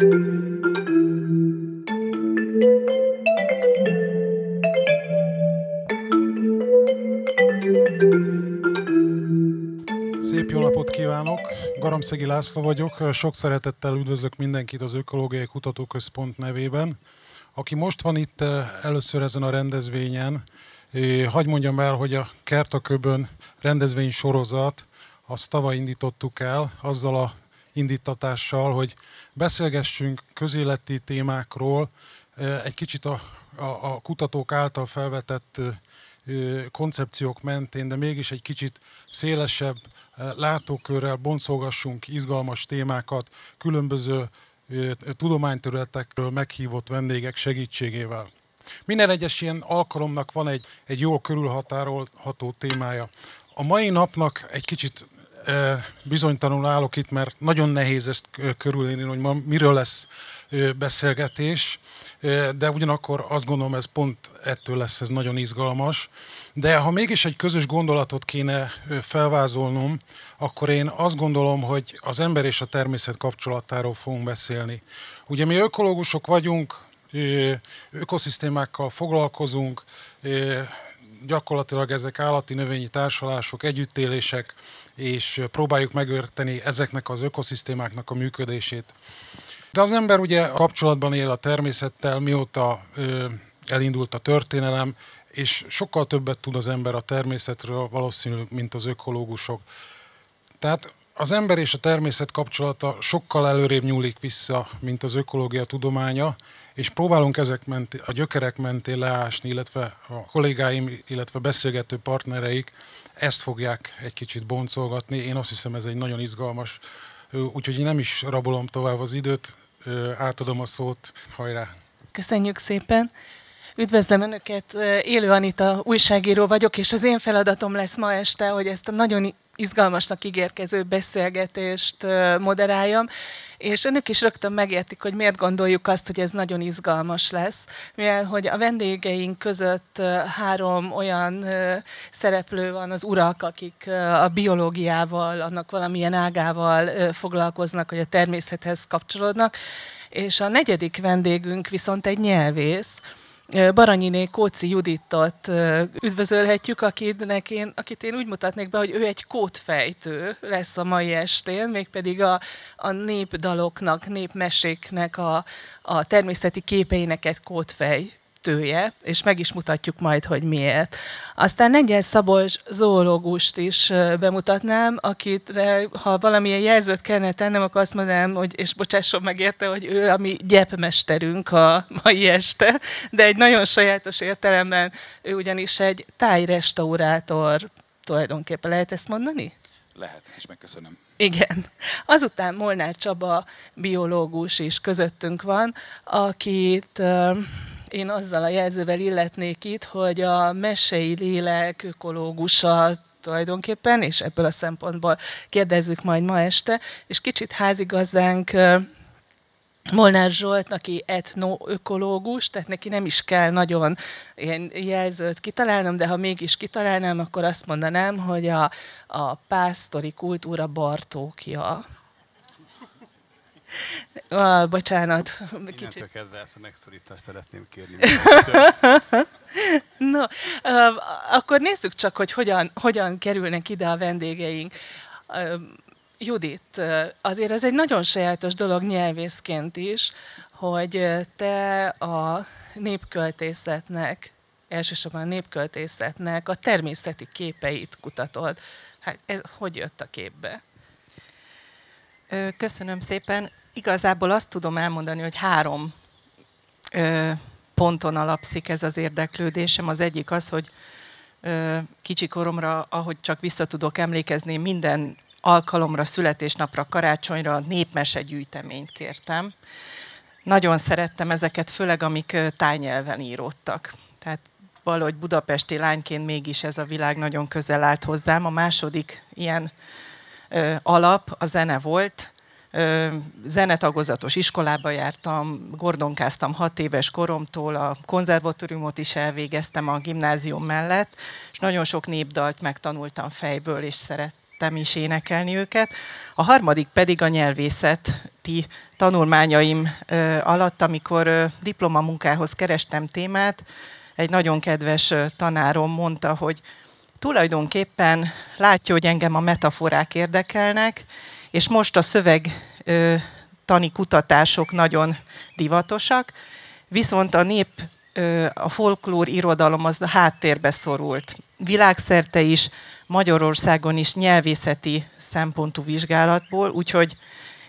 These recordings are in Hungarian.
Szép jó kívánok! Garamszegi László vagyok. Sok szeretettel üdvözlök mindenkit az Ökológiai Kutatóközpont nevében. Aki most van itt eh, először ezen a rendezvényen, eh, hagy mondjam el, hogy a Kertaköbön rendezvény sorozat, azt tavaly indítottuk el azzal a indítatással, hogy beszélgessünk közéleti témákról, egy kicsit a, a, a kutatók által felvetett koncepciók mentén, de mégis egy kicsit szélesebb látókörrel boncolgassunk izgalmas témákat különböző tudományterületekről meghívott vendégek segítségével. Minden egyes ilyen alkalomnak van egy, egy jól körülhatárolható témája. A mai napnak egy kicsit bizonytalanul állok itt, mert nagyon nehéz ezt körülni, hogy ma miről lesz beszélgetés, de ugyanakkor azt gondolom, ez pont ettől lesz ez nagyon izgalmas. De ha mégis egy közös gondolatot kéne felvázolnom, akkor én azt gondolom, hogy az ember és a természet kapcsolatáról fogunk beszélni. Ugye mi ökológusok vagyunk, ökoszisztémákkal foglalkozunk, gyakorlatilag ezek állati növényi társalások, együttélések, és próbáljuk megérteni ezeknek az ökoszisztémáknak a működését. De az ember ugye kapcsolatban él a természettel, mióta elindult a történelem, és sokkal többet tud az ember a természetről valószínűleg, mint az ökológusok. Tehát az ember és a természet kapcsolata sokkal előrébb nyúlik vissza, mint az ökológia tudománya, és próbálunk ezek mentén, a gyökerek mentén leásni, illetve a kollégáim, illetve beszélgető partnereik ezt fogják egy kicsit boncolgatni. Én azt hiszem, ez egy nagyon izgalmas, úgyhogy én nem is rabolom tovább az időt, átadom a szót, hajrá! Köszönjük szépen! Üdvözlöm Önöket, Élő Anita újságíró vagyok, és az én feladatom lesz ma este, hogy ezt a nagyon izgalmasnak ígérkező beszélgetést moderáljam, és önök is rögtön megértik, hogy miért gondoljuk azt, hogy ez nagyon izgalmas lesz, mivel hogy a vendégeink között három olyan szereplő van, az urak, akik a biológiával, annak valamilyen ágával foglalkoznak, hogy a természethez kapcsolódnak, és a negyedik vendégünk viszont egy nyelvész, Baranyiné Kóci Juditot üdvözölhetjük, akit én, akit én úgy mutatnék be, hogy ő egy kódfejtő lesz a mai estén, mégpedig a, a népdaloknak, népmeséknek a, a természeti képeinek egy kódfej tője, és meg is mutatjuk majd, hogy miért. Aztán Nengyel Szabolcs zoológust is bemutatnám, akitre, ha valamilyen jelzőt kellene tennem, akkor azt mondanám, hogy, és bocsásson meg érte, hogy ő a mi gyepmesterünk a mai este, de egy nagyon sajátos értelemben ő ugyanis egy tájrestaurátor, tulajdonképpen lehet ezt mondani? Lehet, és megköszönöm. Igen. Azután Molnár Csaba biológus is közöttünk van, akit én azzal a jelzővel illetnék itt, hogy a mesei lélek ökológusa tulajdonképpen, és ebből a szempontból kérdezzük majd ma este, és kicsit házigazdánk Molnár Zsolt, aki etnoökológus, tehát neki nem is kell nagyon ilyen jelzőt kitalálnom, de ha mégis kitalálnám, akkor azt mondanám, hogy a, a pásztori kultúra Bartókja. Ah, bocsánat. Kicsit. kezdve ezt a megszorítást szeretném kérni. no, uh, akkor nézzük csak, hogy hogyan, hogyan kerülnek ide a vendégeink. Uh, Judit, azért ez egy nagyon sajátos dolog nyelvészként is, hogy te a népköltészetnek, elsősorban a népköltészetnek a természeti képeit kutatod. Hát ez hogy jött a képbe? Köszönöm szépen igazából azt tudom elmondani, hogy három ö, ponton alapszik ez az érdeklődésem. Az egyik az, hogy ö, kicsi koromra, ahogy csak vissza tudok emlékezni, minden alkalomra, születésnapra, karácsonyra népmese gyűjteményt kértem. Nagyon szerettem ezeket, főleg amik tájnyelven íródtak. Tehát valahogy budapesti lányként mégis ez a világ nagyon közel állt hozzám. A második ilyen ö, alap a zene volt, zenetagozatos iskolába jártam, gordonkáztam hat éves koromtól, a konzervatóriumot is elvégeztem a gimnázium mellett, és nagyon sok népdalt megtanultam fejből, és szerettem is énekelni őket. A harmadik pedig a nyelvészet előtti tanulmányaim alatt, amikor diplomamunkához kerestem témát, egy nagyon kedves tanárom mondta, hogy tulajdonképpen látja, hogy engem a metaforák érdekelnek, és most a szöveg tani kutatások nagyon divatosak, viszont a nép, a folklór irodalom az a háttérbe szorult. Világszerte is, Magyarországon is nyelvészeti szempontú vizsgálatból, úgyhogy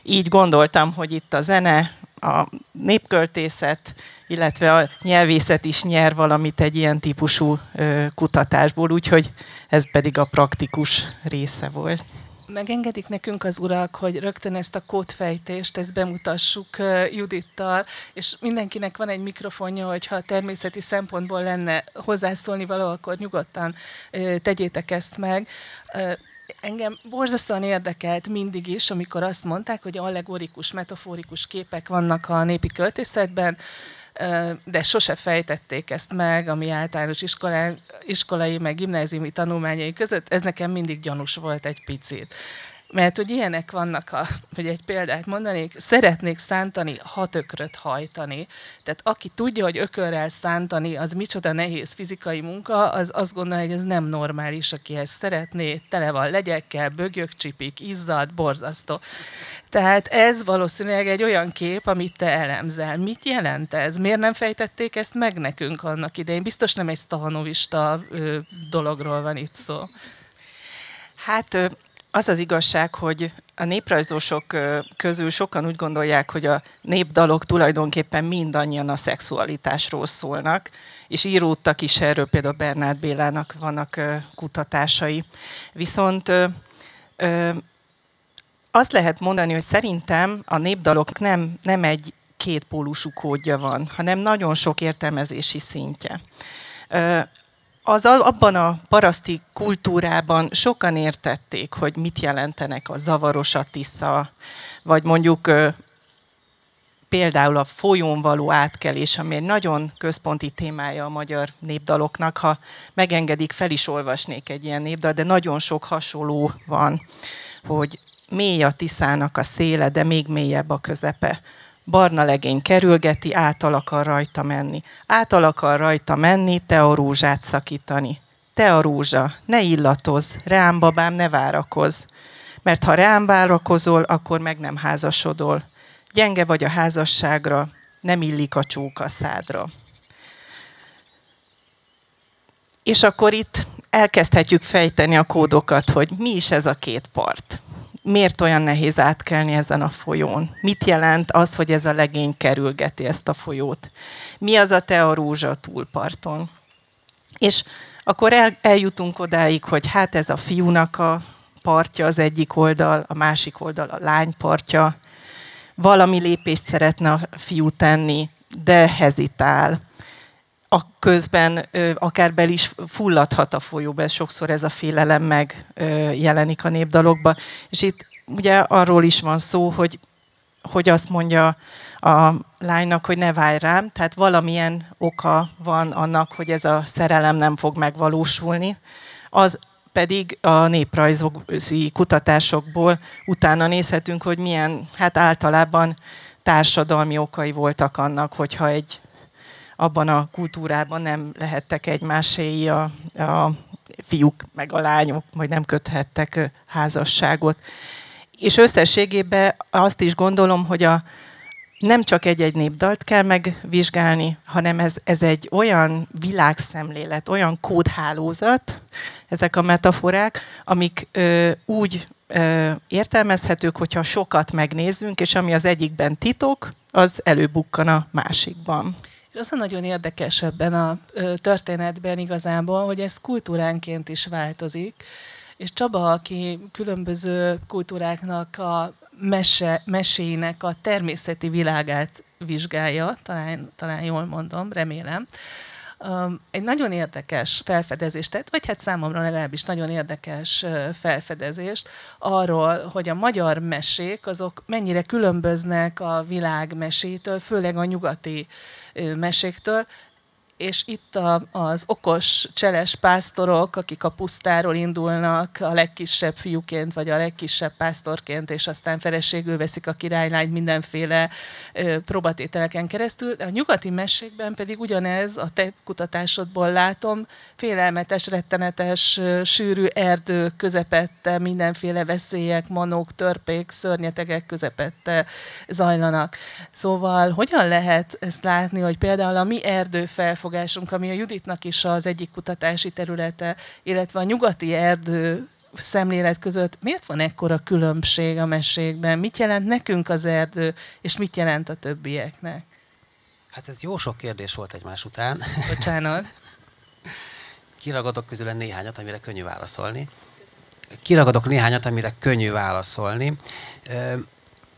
így gondoltam, hogy itt a zene, a népköltészet, illetve a nyelvészet is nyer valamit egy ilyen típusú kutatásból, úgyhogy ez pedig a praktikus része volt. Megengedik nekünk az urak, hogy rögtön ezt a kódfejtést, ezt bemutassuk Judittal, és mindenkinek van egy mikrofonja, hogyha természeti szempontból lenne hozzászólni való, akkor nyugodtan tegyétek ezt meg. Engem borzasztóan érdekelt mindig is, amikor azt mondták, hogy allegorikus, metaforikus képek vannak a népi költészetben, de sose fejtették ezt meg a mi általános iskolán, iskolai, meg gimnáziumi tanulmányai között. Ez nekem mindig gyanús volt egy picit. Mert hogy ilyenek vannak, a, hogy egy példát mondanék, szeretnék szántani, hat ökröt hajtani. Tehát aki tudja, hogy ökörrel szántani, az micsoda nehéz fizikai munka, az azt gondolja, hogy ez nem normális, aki ezt szeretné, tele van legyekkel, bögyök csipik, izzad, borzasztó. Tehát ez valószínűleg egy olyan kép, amit te elemzel. Mit jelent ez? Miért nem fejtették ezt meg nekünk annak idején? Biztos nem egy stahanovista dologról van itt szó. Hát az az igazság, hogy a néprajzosok közül sokan úgy gondolják, hogy a népdalok tulajdonképpen mindannyian a szexualitásról szólnak, és íródtak is erről, például Bernát Bélának vannak kutatásai. Viszont azt lehet mondani, hogy szerintem a népdalok nem, nem egy kétpólusú kódja van, hanem nagyon sok értelmezési szintje az abban a paraszti kultúrában sokan értették, hogy mit jelentenek a zavaros a vagy mondjuk például a folyón való átkelés, ami egy nagyon központi témája a magyar népdaloknak. Ha megengedik, fel is olvasnék egy ilyen népdal, de nagyon sok hasonló van, hogy mély a tiszának a széle, de még mélyebb a közepe barna legény kerülgeti, átal akar rajta menni. Átal akar rajta menni, te a rózsát szakítani. Te a rózsa, ne illatoz, reám babám, ne várakoz. Mert ha reám várakozol, akkor meg nem házasodol. Gyenge vagy a házasságra, nem illik a csóka szádra. És akkor itt elkezdhetjük fejteni a kódokat, hogy mi is ez a két part miért olyan nehéz átkelni ezen a folyón? Mit jelent az, hogy ez a legény kerülgeti ezt a folyót? Mi az a te a rózsa túlparton? És akkor el, eljutunk odáig, hogy hát ez a fiúnak a partja az egyik oldal, a másik oldal a lány partja. Valami lépést szeretne a fiú tenni, de hezitál a közben akár bel is fulladhat a folyóba, ez sokszor ez a félelem meg ö, jelenik a népdalokba. És itt ugye arról is van szó, hogy, hogy azt mondja a lánynak, hogy ne várj rám, tehát valamilyen oka van annak, hogy ez a szerelem nem fog megvalósulni. Az pedig a néprajzi kutatásokból utána nézhetünk, hogy milyen, hát általában társadalmi okai voltak annak, hogyha egy abban a kultúrában nem lehettek egymáséi a, a fiúk meg a lányok, vagy nem köthettek házasságot. És összességében azt is gondolom, hogy a, nem csak egy-egy népdalt kell megvizsgálni, hanem ez, ez egy olyan világszemlélet, olyan kódhálózat, ezek a metaforák, amik ö, úgy ö, értelmezhetők, hogyha sokat megnézünk, és ami az egyikben titok, az előbukkan a másikban. És az a nagyon érdekes ebben a történetben igazából, hogy ez kultúránként is változik, és Csaba, aki különböző kultúráknak a mese, meséinek a természeti világát vizsgálja, talán, talán jól mondom, remélem, egy nagyon érdekes felfedezést tett, vagy hát számomra legalábbis nagyon érdekes felfedezést arról, hogy a magyar mesék azok mennyire különböznek a világ mesétől, főleg a nyugati meséktől, és itt a, az okos, cseles pásztorok, akik a pusztáról indulnak a legkisebb fiúként, vagy a legkisebb pásztorként, és aztán feleségül veszik a királylányt mindenféle ö, próbatételeken keresztül. A nyugati mesékben pedig ugyanez, a te kutatásodból látom, félelmetes, rettenetes, ö, sűrű erdő közepette, mindenféle veszélyek, manók, törpék, szörnyetegek közepette zajlanak. Szóval hogyan lehet ezt látni, hogy például a mi erdőfelfogásunk, ami a Juditnak is az egyik kutatási területe, illetve a nyugati erdő szemlélet között miért van ekkora különbség a mesékben? Mit jelent nekünk az erdő, és mit jelent a többieknek? Hát ez jó sok kérdés volt egymás után. Bocsánat. Kiragadok közül néhányat, amire könnyű válaszolni. Kiragadok néhányat, amire könnyű válaszolni.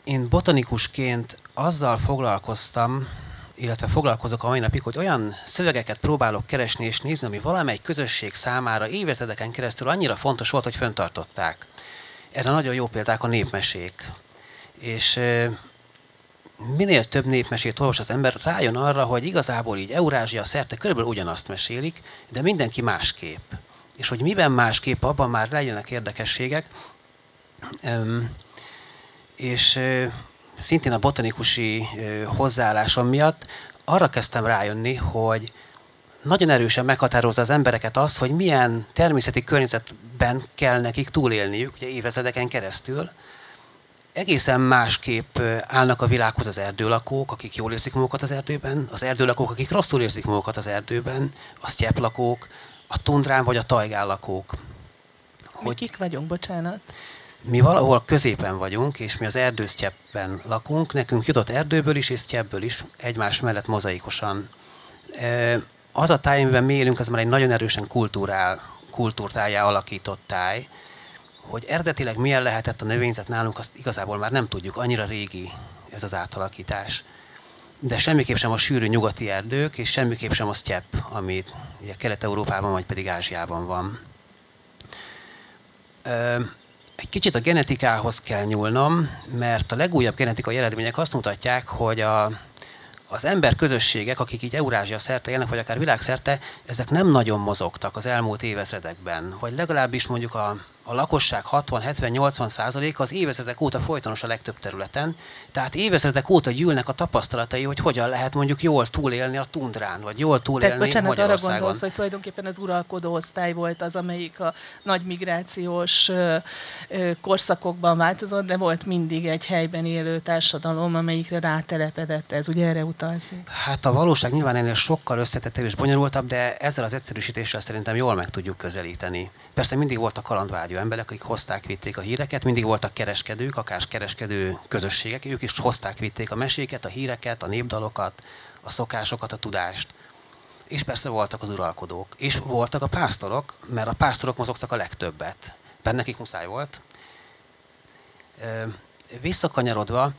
Én botanikusként azzal foglalkoztam, illetve foglalkozok a mai napig, hogy olyan szövegeket próbálok keresni és nézni, ami valamely közösség számára évezredeken keresztül annyira fontos volt, hogy föntartották. Erre nagyon jó példák a népmesék. És minél több népmesét olvas az ember, rájön arra, hogy igazából így Eurázsia szerte körülbelül ugyanazt mesélik, de mindenki másképp. És hogy miben másképp, abban már legyenek érdekességek. És szintén a botanikusi hozzáállásom miatt arra kezdtem rájönni, hogy nagyon erősen meghatározza az embereket azt, hogy milyen természeti környezetben kell nekik túlélniük, ugye évezredeken keresztül. Egészen másképp állnak a világhoz az erdőlakók, akik jól érzik magukat az erdőben, az erdőlakók, akik rosszul érzik magukat az erdőben, a sztyeplakók, a tundrán vagy a tajgállakók. Hogy... Mi kik vagyunk, bocsánat? Mi valahol középen vagyunk, és mi az erdősztyeppen lakunk, nekünk jutott erdőből is és sztyebből is egymás mellett mozaikosan. Az a táj, amiben mi élünk, az már egy nagyon erősen kultúrál, kultúrtájá alakított táj, hogy eredetileg milyen lehetett a növényzet nálunk, azt igazából már nem tudjuk, annyira régi ez az átalakítás. De semmiképp sem a sűrű nyugati erdők, és semmiképp sem a sztyepp, ami ugye Kelet-Európában, vagy pedig Ázsiában van egy kicsit a genetikához kell nyúlnom, mert a legújabb genetikai eredmények azt mutatják, hogy a, az ember közösségek, akik így Eurázsia szerte élnek, vagy akár világszerte, ezek nem nagyon mozogtak az elmúlt évezredekben. Vagy legalábbis mondjuk a, a lakosság 60-70-80 százaléka az évezredek óta folytonos a legtöbb területen, tehát évezredek óta gyűlnek a tapasztalatai, hogy hogyan lehet mondjuk jól túlélni a tundrán, vagy jól túlélni Tehát bocsánat, arra gondolsz, hogy tulajdonképpen az uralkodó osztály volt az, amelyik a nagy migrációs korszakokban változott, de volt mindig egy helyben élő társadalom, amelyikre rátelepedett ez. Ugye erre utalsz? Hát a valóság nyilván ennél sokkal összetettebb és bonyolultabb, de ezzel az egyszerűsítéssel szerintem jól meg tudjuk közelíteni. Persze mindig volt a kalandvágy vágyó emberek, akik hozták, vitték a híreket, mindig voltak kereskedők, akár kereskedő közösségek, ők is hozták, vitték a meséket, a híreket, a népdalokat, a szokásokat, a tudást. És persze voltak az uralkodók. És voltak a pásztorok, mert a pásztorok mozogtak a legtöbbet. Mert nekik muszáj volt. Visszakanyarodva,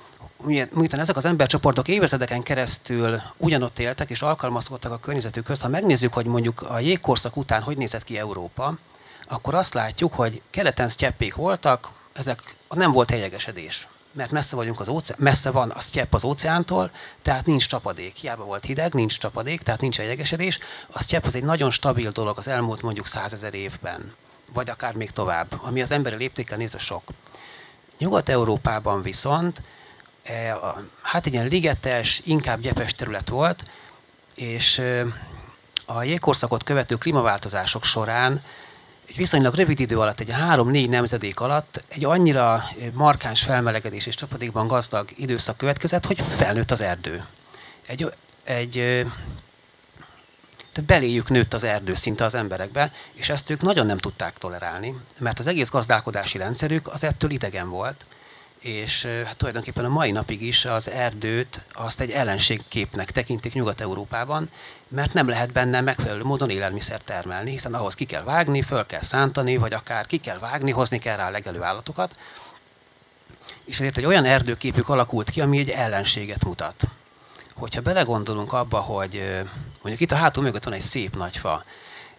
miután ezek az embercsoportok évezredeken keresztül ugyanott éltek és alkalmazkodtak a környezetükhöz, ha megnézzük, hogy mondjuk a jégkorszak után hogy nézett ki Európa, akkor azt látjuk, hogy keleten sztyeppék voltak, ezek nem volt helyegesedés, mert messze vagyunk az óceán, messze van a sztyepp az óceántól, tehát nincs csapadék. Hiába volt hideg, nincs csapadék, tehát nincs helyegesedés. A sztyepp az egy nagyon stabil dolog az elmúlt mondjuk százezer évben, vagy akár még tovább, ami az emberi léptékkel nézve sok. Nyugat-Európában viszont e, hát egy ilyen ligetes, inkább gyepes terület volt, és e, a jégkorszakot követő klímaváltozások során egy viszonylag rövid idő alatt, egy három-négy nemzedék alatt egy annyira markáns felmelegedés és csapadékban gazdag időszak következett, hogy felnőtt az erdő. Egy, egy tehát beléjük nőtt az erdő szinte az emberekbe, és ezt ők nagyon nem tudták tolerálni, mert az egész gazdálkodási rendszerük az ettől idegen volt, és hát tulajdonképpen a mai napig is az erdőt azt egy ellenségképnek tekintik Nyugat-Európában, mert nem lehet benne megfelelő módon élelmiszer termelni, hiszen ahhoz ki kell vágni, föl kell szántani, vagy akár ki kell vágni, hozni kell rá a legelő állatokat. És ezért egy olyan erdőképük alakult ki, ami egy ellenséget mutat. Hogyha belegondolunk abba, hogy mondjuk itt a hátul mögött van egy szép nagy fa,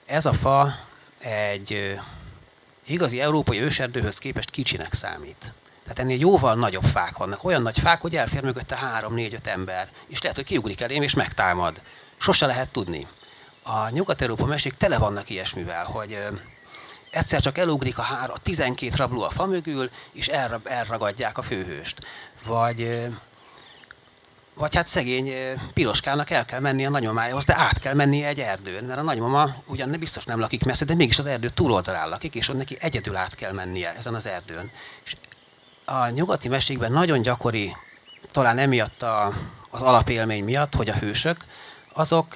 ez a fa egy igazi európai őserdőhöz képest kicsinek számít tehát ennél jóval nagyobb fák vannak. Olyan nagy fák, hogy elfér mögötte három, négy, öt ember. És lehet, hogy kiugrik elém és megtámad. Sose lehet tudni. A Nyugat-Európa mesék tele vannak ilyesmivel, hogy egyszer csak elugrik a, hára, a 12 rabló a fa mögül, és elra, elragadják a főhőst. Vagy, vagy hát szegény Piroskának el kell menni a nagymamájához, de át kell mennie egy erdőn, mert a nagymama ugyan nem biztos nem lakik messze, de mégis az erdő túloldalán lakik, és ott neki egyedül át kell mennie ezen az erdőn. És a nyugati mesékben nagyon gyakori, talán emiatt a, az alapélmény miatt, hogy a hősök, azok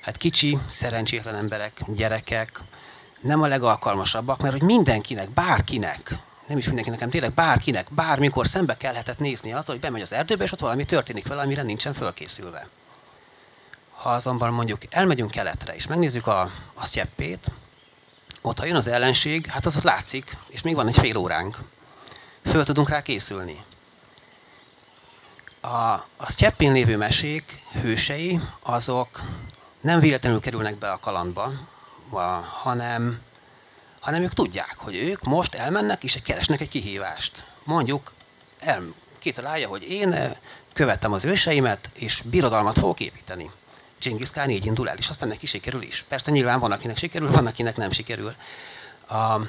hát kicsi, szerencsétlen emberek, gyerekek, nem a legalkalmasabbak, mert hogy mindenkinek, bárkinek, nem is mindenkinek, hanem tényleg bárkinek, bármikor szembe kellhetett nézni azzal, hogy bemegy az erdőbe, és ott valami történik vele, amire nincsen fölkészülve. Ha azonban mondjuk elmegyünk keletre, és megnézzük a, a sztyeppét, ott ha jön az ellenség, hát az ott látszik, és még van egy fél óránk. Föl tudunk rá készülni. A, a sztyeppén lévő mesék hősei, azok nem véletlenül kerülnek be a kalandba, hanem, hanem ők tudják, hogy ők most elmennek és keresnek egy kihívást. Mondjuk el, kitalálja, hogy én eh, követtem az őseimet, és birodalmat fogok építeni. Genghis Khan így indul el, és aztán neki sikerül is. Persze nyilván van, akinek sikerül, van, akinek nem sikerül. A,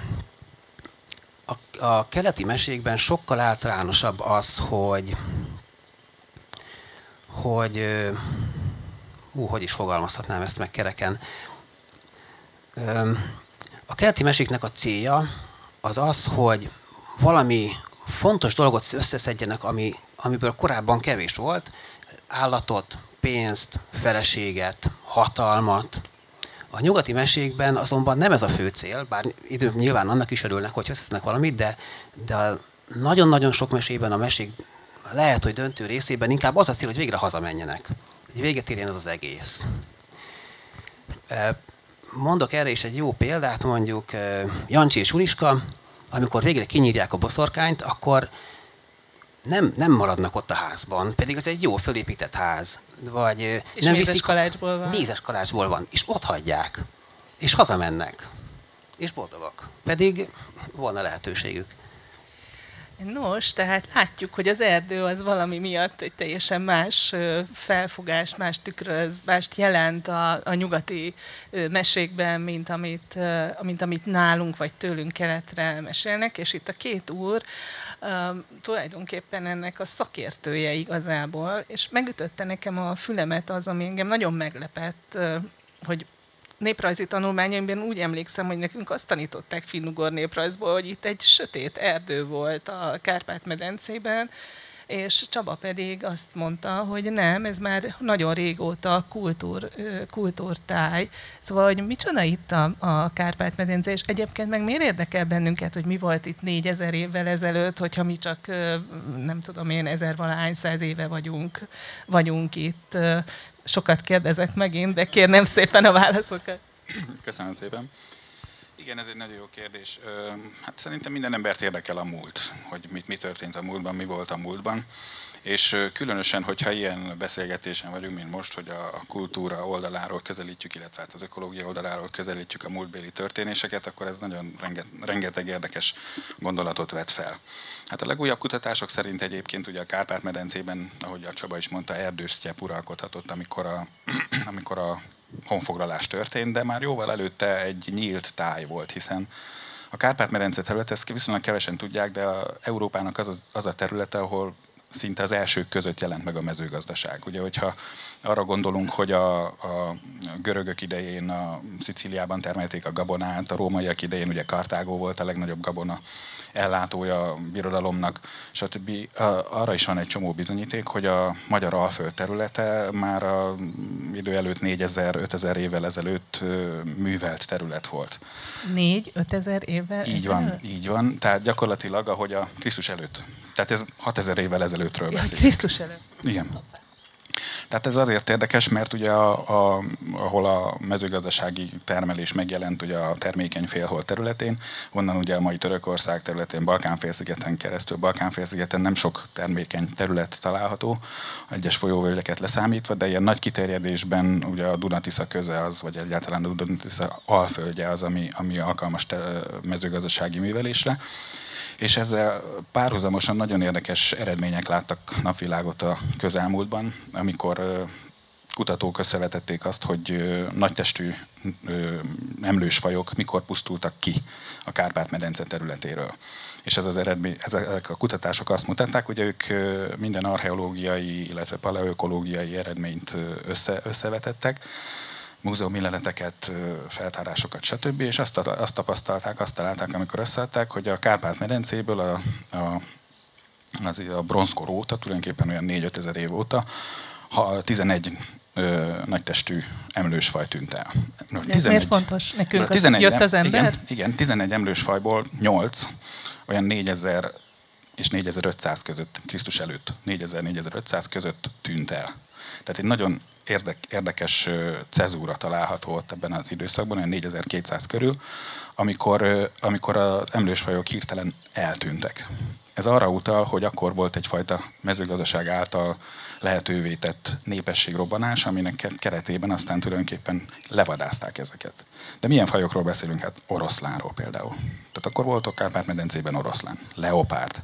a, a keleti mesékben sokkal általánosabb az, hogy hogy ö, ú, hogy is fogalmazhatnám ezt meg kereken. A keleti meséknek a célja az az, hogy valami fontos dolgot összeszedjenek, ami, amiből korábban kevés volt, állatot, pénzt, feleséget, hatalmat. A nyugati mesékben azonban nem ez a fő cél, bár idő nyilván annak is örülnek, hogy összeszednek valamit, de, de nagyon-nagyon sok mesében a mesék lehet, hogy döntő részében inkább az a cél, hogy végre hazamenjenek. Hogy véget érjen az az egész. Mondok erre is egy jó példát, mondjuk Jancsi és Uliska, amikor végre kinyírják a boszorkányt, akkor nem, nem maradnak ott a házban, pedig ez egy jó fölépített ház. Vagy És nem mézes viszik, kalácsból van. Mézes kalácsból van, és ott hagyják. És hazamennek. És boldogok. Pedig volna lehetőségük. Nos, tehát látjuk, hogy az erdő az valami miatt egy teljesen más felfogás, más tükröz, mást jelent a, a nyugati mesékben, mint amit, mint amit nálunk vagy tőlünk keletre mesélnek, és itt a két úr tulajdonképpen ennek a szakértője igazából, és megütötte nekem a fülemet az, ami engem nagyon meglepett, hogy néprajzi tanulmányaimban úgy emlékszem, hogy nekünk azt tanították finnugor néprajzból, hogy itt egy sötét erdő volt a Kárpát-medencében, és Csaba pedig azt mondta, hogy nem, ez már nagyon régóta kultúr, kultúrtáj. Szóval, hogy micsoda itt a, a Kárpát-medence, és egyébként meg miért érdekel bennünket, hogy mi volt itt négyezer évvel ezelőtt, hogyha mi csak, nem tudom én, ezer valahány száz éve vagyunk, vagyunk itt. Sokat kérdezek megint, de kérnem szépen a válaszokat. Köszönöm szépen. Igen, ez egy nagyon jó kérdés. Hát szerintem minden embert érdekel a múlt, hogy mit, mi történt a múltban, mi volt a múltban. És különösen, hogyha ilyen beszélgetésen vagyunk, mint most, hogy a kultúra oldaláról közelítjük, illetve hát az ökológia oldaláról közelítjük a múltbéli történéseket, akkor ez nagyon renget, rengeteg érdekes gondolatot vet fel. Hát a legújabb kutatások szerint egyébként ugye a Kárpát-medencében, ahogy a Csaba is mondta, erdős uralkodhatott, amikor a, amikor a honfoglalás történt, de már jóval előtte egy nyílt táj volt, hiszen a Kárpát-medence terület, ezt viszonylag kevesen tudják, de a Európának az, az, az a területe, ahol szinte az elsők között jelent meg a mezőgazdaság. Ugye, hogyha arra gondolunk, hogy a, a görögök idején a Szicíliában termelték a gabonát, a rómaiak idején ugye Kartágó volt a legnagyobb gabona ellátója a birodalomnak, stb. Arra is van egy csomó bizonyíték, hogy a magyar alföld területe már a idő előtt 4000-5000 évvel ezelőtt művelt terület volt. Négy, ötezer évvel Így van, ezelőtt? így van. Tehát gyakorlatilag, ahogy a Krisztus előtt. Tehát ez 6000 évvel ezelőttről beszél. Krisztus előtt. Igen. Tehát ez azért érdekes, mert ugye a, a, ahol a mezőgazdasági termelés megjelent ugye a termékeny félhold területén, onnan ugye a mai Törökország területén, Balkánfélszigeten keresztül, Balkánfélszigeten nem sok termékeny terület található, egyes folyóvölgyeket leszámítva, de ilyen nagy kiterjedésben ugye a Dunatisza köze az, vagy egyáltalán a Dunatisza alföldje az, ami, ami alkalmas te- mezőgazdasági művelésre és ezzel párhuzamosan nagyon érdekes eredmények láttak napvilágot a közelmúltban, amikor kutatók összevetették azt, hogy nagytestű emlős fajok mikor pusztultak ki a Kárpát-medence területéről. És ez az eredmény, ezek a kutatások azt mutatták, hogy ők minden archeológiai, illetve paleoökológiai eredményt össze, összevetettek, múzeumi leleteket, feltárásokat, stb. És azt, azt tapasztalták, azt találták, amikor összeadták, hogy a Kárpát-medencéből a, a, az, a bronzkor óta, tulajdonképpen olyan 4-5 ezer év óta, ha 11 ö, nagytestű emlős faj tűnt el. De ez 11, miért fontos nekünk? 11, jött az ember? Igen, igen, 11 emlős fajból 8, olyan 4000 és 4500 között, Krisztus előtt 4000-4500 között tűnt el. Tehát egy nagyon érdek, érdekes cezúra található ott ebben az időszakban, olyan 4200 körül, amikor, amikor az emlősfajok hirtelen eltűntek. Ez arra utal, hogy akkor volt egyfajta mezőgazdaság által lehetővé tett népességrobbanás, aminek keretében aztán tulajdonképpen levadázták ezeket. De milyen fajokról beszélünk? Hát oroszlánról például. Tehát akkor volt a Kárpát-medencében oroszlán, leopárd,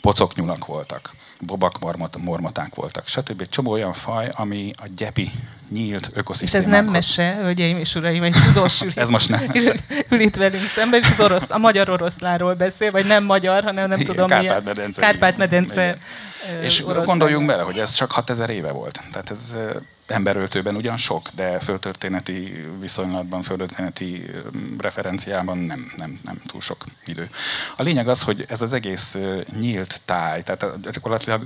pocoknyulak voltak, bobak mormoták voltak, stb. Egy csomó olyan faj, ami a gyepi nyílt ökoszisztémákhoz. És ez nem mese, hölgyeim és uraim, egy tudós ül, ez most nem mese. ül itt velünk szemben, és az orosz, a magyar oroszláról beszél, vagy nem magyar, hanem nem tudom Kárpát-medence. Kárpát-medence. És gondoljunk bele, hogy ez csak 6000 éve volt. Tehát ez emberöltőben ugyan sok, de földtörténeti viszonylatban, földtörténeti referenciában nem, nem, nem túl sok idő. A lényeg az, hogy ez az egész nyílt táj, tehát gyakorlatilag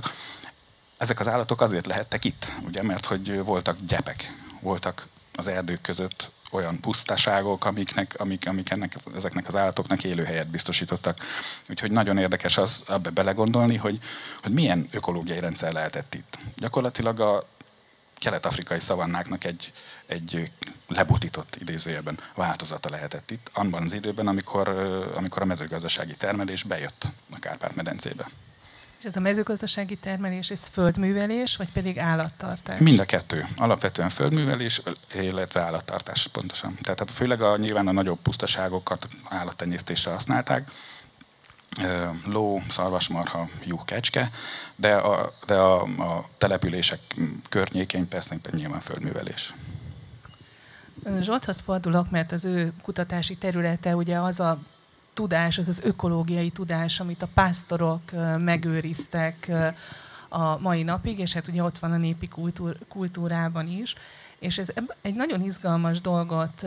ezek az állatok azért lehettek itt, ugye, mert hogy voltak gyepek, voltak az erdők között olyan pusztaságok, amiknek, amik, amik ennek, ezeknek az állatoknak élőhelyet biztosítottak. Úgyhogy nagyon érdekes az abba belegondolni, hogy, hogy milyen ökológiai rendszer lehetett itt. Gyakorlatilag a kelet-afrikai szavannáknak egy, egy lebutított idézőjelben változata lehetett itt, abban az időben, amikor, amikor a mezőgazdasági termelés bejött a Kárpát-medencébe. És ez a mezőgazdasági termelés, ez földművelés, vagy pedig állattartás? Mind a kettő. Alapvetően földművelés, illetve állattartás pontosan. Tehát főleg a, nyilván a nagyobb pusztaságokat állattenyésztésre használták, ló, szarvasmarha, juh, kecske, de a, de a, a települések környékén persze nyilván földművelés. Zsolthoz fordulok, mert az ő kutatási területe ugye az a tudás, az az ökológiai tudás, amit a pásztorok megőriztek a mai napig, és hát ugye ott van a népi kultúr, kultúrában is. És ez egy nagyon izgalmas dolgot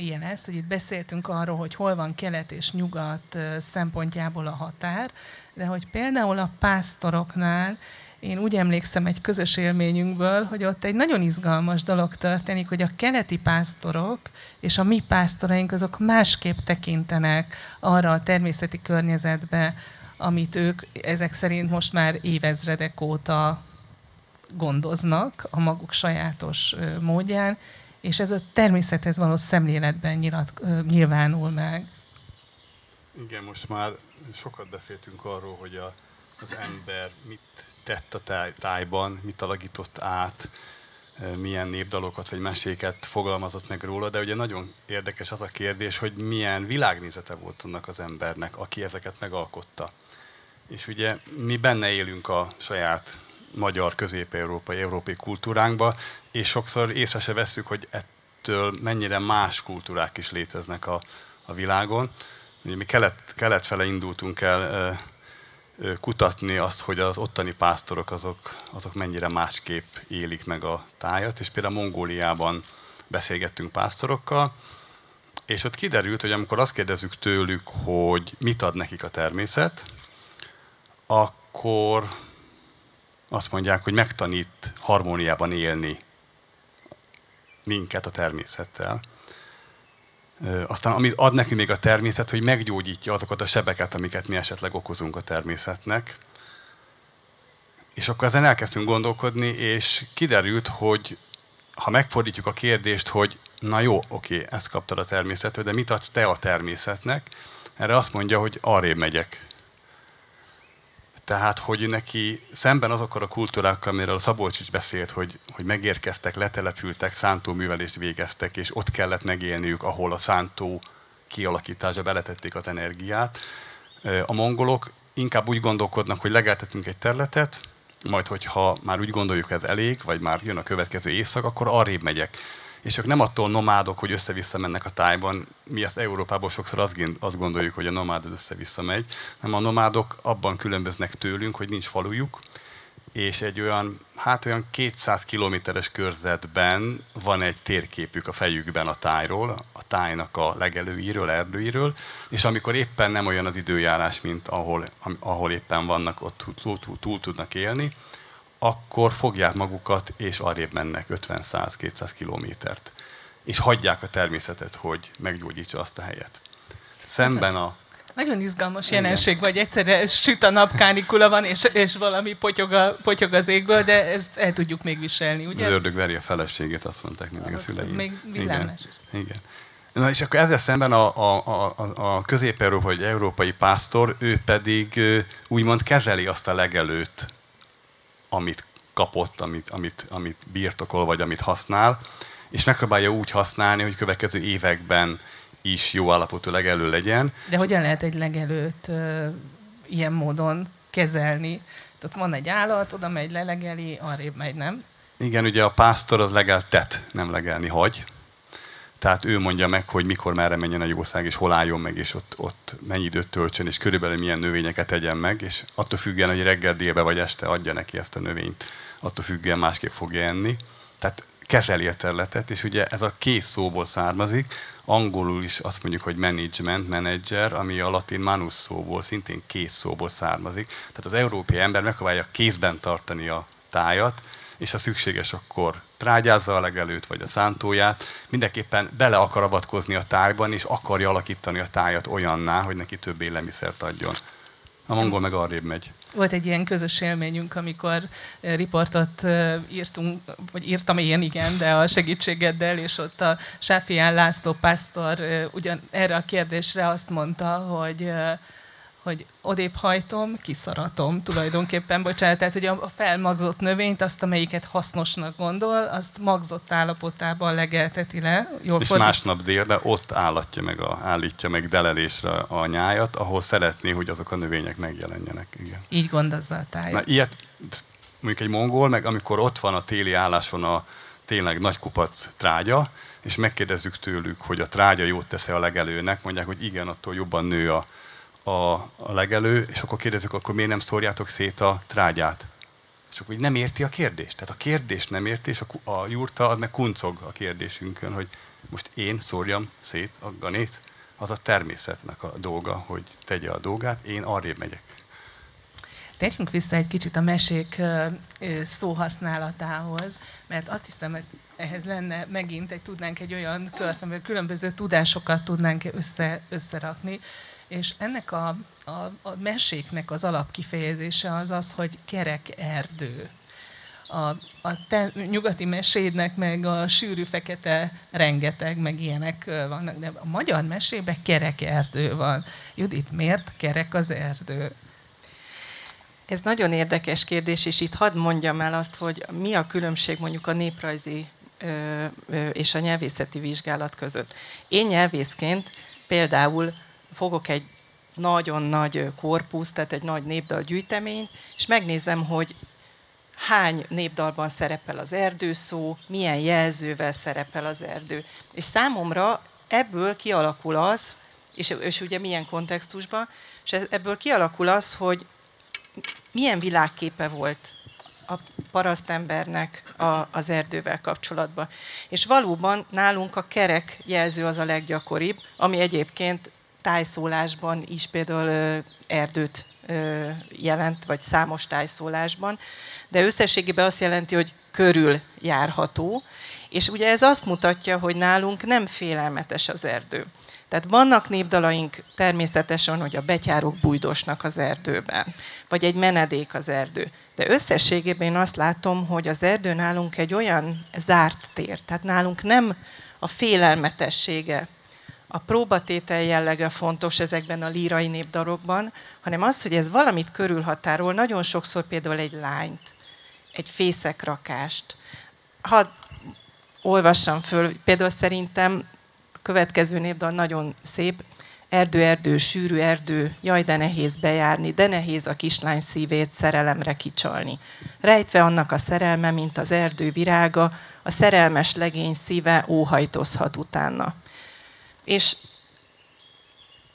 ilyen ez, hogy itt beszéltünk arról, hogy hol van kelet és nyugat szempontjából a határ, de hogy például a pásztoroknál én úgy emlékszem egy közös élményünkből, hogy ott egy nagyon izgalmas dolog történik, hogy a keleti pásztorok és a mi pásztoraink azok másképp tekintenek arra a természeti környezetbe, amit ők ezek szerint most már évezredek óta gondoznak a maguk sajátos módján, és ez a természethez való szemléletben nyilat, nyilvánul meg. Igen, most már sokat beszéltünk arról, hogy a, az ember mit tett a táj, tájban, mit alakított át, milyen népdalokat vagy meséket fogalmazott meg róla, de ugye nagyon érdekes az a kérdés, hogy milyen világnézete volt annak az embernek, aki ezeket megalkotta. És ugye mi benne élünk a saját magyar, közép-európai, európai kultúránkba, és sokszor észre se veszük, hogy ettől mennyire más kultúrák is léteznek a, a világon. Ugye mi kelet, kelet fele indultunk el kutatni azt, hogy az ottani pásztorok azok, azok mennyire másképp élik meg a tájat, és például Mongóliában beszélgettünk pásztorokkal, és ott kiderült, hogy amikor azt kérdezzük tőlük, hogy mit ad nekik a természet, akkor azt mondják, hogy megtanít harmóniában élni minket a természettel. Aztán amit ad nekünk még a természet, hogy meggyógyítja azokat a sebeket, amiket mi esetleg okozunk a természetnek. És akkor ezen elkezdtünk gondolkodni, és kiderült, hogy ha megfordítjuk a kérdést, hogy na jó, oké, ezt kaptad a természettől, de mit adsz te a természetnek? Erre azt mondja, hogy arrébb megyek. Tehát, hogy neki szemben azokkal a kultúrákkal, amiről a Szabolcs is beszélt, hogy, hogy megérkeztek, letelepültek, szántóművelést végeztek, és ott kellett megélniük, ahol a szántó kialakítása beletették az energiát. A mongolok inkább úgy gondolkodnak, hogy legeltetünk egy területet, majd hogyha már úgy gondoljuk ez elég, vagy már jön a következő éjszak, akkor arrébb megyek. És ők nem attól nomádok, hogy össze-vissza mennek a tájban. Mi ezt Európában sokszor azt gondoljuk, hogy a nomád össze-vissza megy, hanem a nomádok abban különböznek tőlünk, hogy nincs falujuk, és egy olyan, hát olyan 200 kilométeres körzetben van egy térképük a fejükben a tájról, a tájnak a legelőiről, erdőiről, és amikor éppen nem olyan az időjárás, mint ahol, ahol éppen vannak, ott túl, túl, túl tudnak élni, akkor fogják magukat, és arrébb mennek 50-100-200 kilométert. És hagyják a természetet, hogy meggyógyítsa azt a helyet. Szemben a nagyon izgalmas jelenség vagy, egyszerre süt a nap, kánikula van, és, és valami potyog, a, potyog az égből, de ezt el tudjuk még viselni, ugye? Az ördög veri a feleségét, azt mondták mindig az, a szüleim. Az még Igen. Igen. Na és akkor ezzel szemben a, a, a, a közép-európai vagy európai pásztor, ő pedig úgymond kezeli azt a legelőt, amit kapott, amit, amit, amit birtokol, vagy amit használ, és megpróbálja úgy használni, hogy következő években is jó állapotú legelő legyen. De hogyan lehet egy legelőt uh, ilyen módon kezelni? Ott van egy állat, oda megy, lelegeli, arrébb megy, nem? Igen, ugye a pásztor az legeltet, nem legelni hagy. Tehát ő mondja meg, hogy mikor merre menjen a jószág, és hol álljon meg, és ott, ott mennyi időt töltsön, és körülbelül milyen növényeket tegyen meg, és attól függően, hogy reggel, délbe vagy este adja neki ezt a növényt, attól függően másképp fogja enni. Tehát kezeli a területet, és ugye ez a kész szóból származik, angolul is azt mondjuk, hogy management, manager, ami a latin manus szóból, szintén kész szóból származik. Tehát az európai ember megpróbálja kézben tartani a tájat, és ha szükséges, akkor trágyázza a legelőt, vagy a szántóját, mindenképpen bele akar avatkozni a tájban, és akarja alakítani a tájat olyanná, hogy neki több élelmiszert adjon. A mongol meg arrébb megy. Volt egy ilyen közös élményünk, amikor eh, riportot eh, írtunk, vagy írtam én, igen, de a segítségeddel, és ott a Sáfián László pásztor eh, ugyan erre a kérdésre azt mondta, hogy hogy odébb hajtom, kiszaratom tulajdonképpen, bocsánat, tehát hogy a felmagzott növényt, azt amelyiket hasznosnak gondol, azt magzott állapotában legelteti le. Jól és fordít... másnap délben ott állatja meg a, állítja meg delelésre a nyájat, ahol szeretné, hogy azok a növények megjelenjenek. Igen. Így gondozza a tájat. Na, ilyet, mondjuk egy mongol, meg amikor ott van a téli álláson a tényleg nagy kupac trágya, és megkérdezzük tőlük, hogy a trágya jót tesz-e a legelőnek, mondják, hogy igen, attól jobban nő a, a, a legelő, és akkor kérdezzük, akkor miért nem szórjátok szét a trágyát? És akkor nem érti a kérdést. Tehát a kérdést nem érti, és a, a jurta az meg kuncog a kérdésünkön, hogy most én szórjam szét a ganét. Az a természetnek a dolga, hogy tegye a dolgát, én arrébb megyek. Térjünk vissza egy kicsit a mesék szóhasználatához, mert azt hiszem, hogy ehhez lenne megint egy, tudnánk egy olyan kört, amivel különböző tudásokat tudnánk össze, összerakni. És ennek a, a, a meséknek az alapkifejezése az az, hogy kerek erdő. A, a te, nyugati mesédnek meg a sűrű fekete rengeteg, meg ilyenek vannak, de a magyar mesében kerek erdő van. Judit, miért kerek az erdő? Ez nagyon érdekes kérdés, és itt hadd mondjam el azt, hogy mi a különbség mondjuk a néprajzi és a nyelvészeti vizsgálat között. Én nyelvészként például fogok egy nagyon nagy korpusz, tehát egy nagy népdal gyűjteményt, és megnézem, hogy hány népdalban szerepel az erdő szó, milyen jelzővel szerepel az erdő. És számomra ebből kialakul az, és, és ugye milyen kontextusban, és ebből kialakul az, hogy milyen világképe volt a parasztembernek a, az erdővel kapcsolatban. És valóban nálunk a kerek jelző az a leggyakoribb, ami egyébként tájszólásban is például erdőt jelent, vagy számos tájszólásban, de összességében azt jelenti, hogy körül járható, és ugye ez azt mutatja, hogy nálunk nem félelmetes az erdő. Tehát vannak népdalaink természetesen, hogy a betyárok bújdosnak az erdőben, vagy egy menedék az erdő. De összességében én azt látom, hogy az erdő nálunk egy olyan zárt tér. Tehát nálunk nem a félelmetessége a próbatétel jellege fontos ezekben a lírai népdarokban, hanem az, hogy ez valamit körülhatárol, nagyon sokszor például egy lányt, egy fészekrakást. Ha olvassam föl, például szerintem a következő népdal nagyon szép, erdő, erdő, sűrű erdő, jaj, de nehéz bejárni, de nehéz a kislány szívét szerelemre kicsalni. Rejtve annak a szerelme, mint az erdő virága, a szerelmes legény szíve óhajtozhat utána. És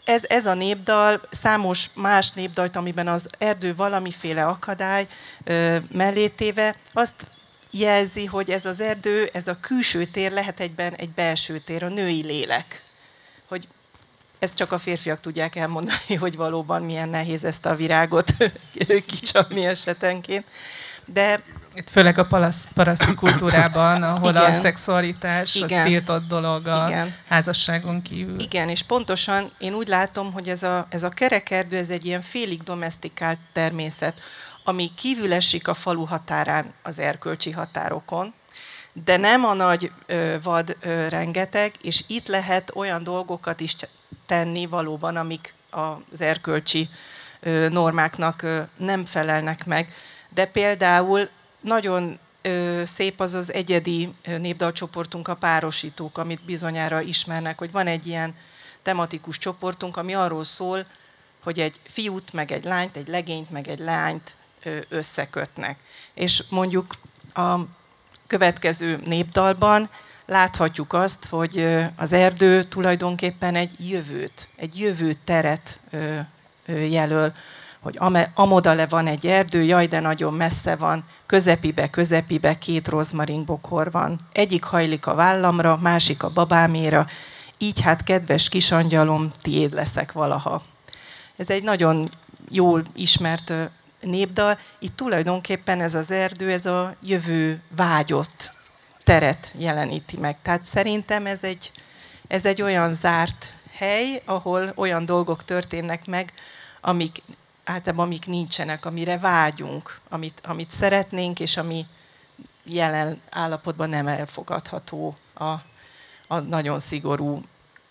ez, ez a népdal, számos más népdalt, amiben az erdő valamiféle akadály ö, mellé téve, azt jelzi, hogy ez az erdő, ez a külső tér lehet egyben egy belső tér, a női lélek. Hogy ezt csak a férfiak tudják elmondani, hogy valóban milyen nehéz ezt a virágot kicsapni esetenként. De itt főleg a palaszt, paraszti kultúrában, ahol Igen. a szexualitás Igen. az tiltott dolog a Igen. házasságon kívül. Igen, és pontosan én úgy látom, hogy ez a, ez a kerekerdő, ez egy ilyen félig domestikált természet, ami kívül esik a falu határán az erkölcsi határokon, de nem a nagy ö, vad ö, rengeteg, és itt lehet olyan dolgokat is tenni valóban, amik az erkölcsi normáknak nem felelnek meg. De például nagyon szép az az egyedi népdalcsoportunk, a párosítók, amit bizonyára ismernek, hogy van egy ilyen tematikus csoportunk, ami arról szól, hogy egy fiút, meg egy lányt, egy legényt, meg egy lányt összekötnek. És mondjuk a következő népdalban láthatjuk azt, hogy az erdő tulajdonképpen egy jövőt, egy jövő teret ö, ö, jelöl hogy ame- amoda le van egy erdő, jaj, de nagyon messze van, közepibe, közepibe két rozmaringbokor van. Egyik hajlik a vállamra, másik a babáméra, így hát kedves kisangyalom, tiéd leszek valaha. Ez egy nagyon jól ismert népdal. Itt tulajdonképpen ez az erdő, ez a jövő vágyott teret jeleníti meg. Tehát szerintem ez egy, ez egy olyan zárt hely, ahol olyan dolgok történnek meg, amik általában amik nincsenek, amire vágyunk, amit, amit szeretnénk, és ami jelen állapotban nem elfogadható a, a nagyon szigorú,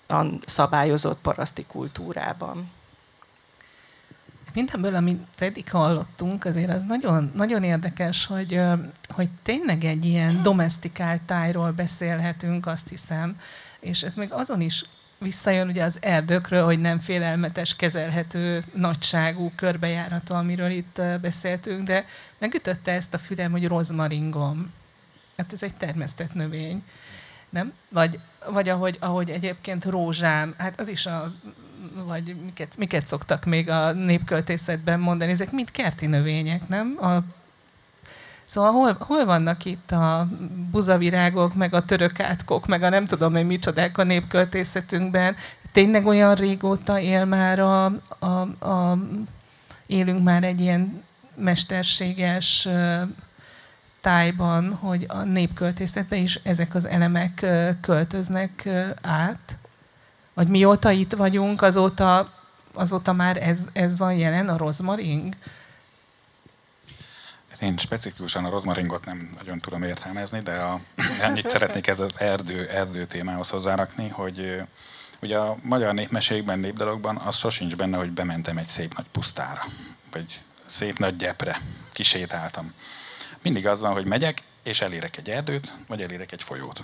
a szabályozott paraszti kultúrában. Mindenből, amit eddig hallottunk, azért az nagyon, nagyon érdekes, hogy, hogy tényleg egy ilyen domestikált tájról beszélhetünk, azt hiszem, és ez még azon is visszajön ugye az erdőkről, hogy nem félelmetes, kezelhető, nagyságú körbejárató, amiről itt beszéltünk, de megütötte ezt a fülem, hogy rozmaringom. Hát ez egy termesztett növény. Nem? Vagy, vagy ahogy, ahogy egyébként rózsám, hát az is a vagy miket, miket szoktak még a népköltészetben mondani, ezek mind kerti növények, nem? A, szóval hol, hol vannak itt a buzavirágok, meg a török átkok, meg a nem tudom, hogy micsodák a népköltészetünkben. Tényleg olyan régóta él már a, a, a élünk már egy ilyen mesterséges tájban, hogy a népköltészetben is ezek az elemek költöznek át? Vagy mióta itt vagyunk, azóta, azóta már ez, ez van jelen, a rozmaring? Én specifikusan a rozmaringot nem nagyon tudom értelmezni, de a, ennyit szeretnék ez az erdő, erdő témához hozzárakni, hogy ugye a magyar népmesékben, népdalokban az sosincs benne, hogy bementem egy szép nagy pusztára, vagy szép nagy gyepre, kisétáltam. Mindig az van, hogy megyek, és elérek egy erdőt, vagy elérek egy folyót.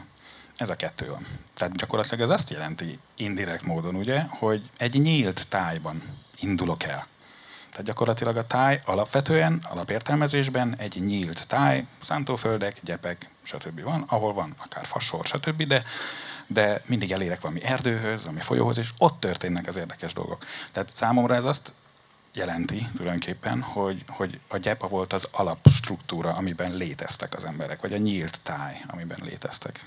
Ez a kettő van. Tehát gyakorlatilag ez azt jelenti indirekt módon, ugye, hogy egy nyílt tájban indulok el. Tehát gyakorlatilag a táj alapvetően, alapértelmezésben egy nyílt táj, szántóföldek, gyepek, stb. van, ahol van akár fasor, stb., de, de mindig elérek valami erdőhöz, valami folyóhoz, és ott történnek az érdekes dolgok. Tehát számomra ez azt jelenti tulajdonképpen, hogy, hogy a gyepa volt az alapstruktúra, amiben léteztek az emberek, vagy a nyílt táj, amiben léteztek.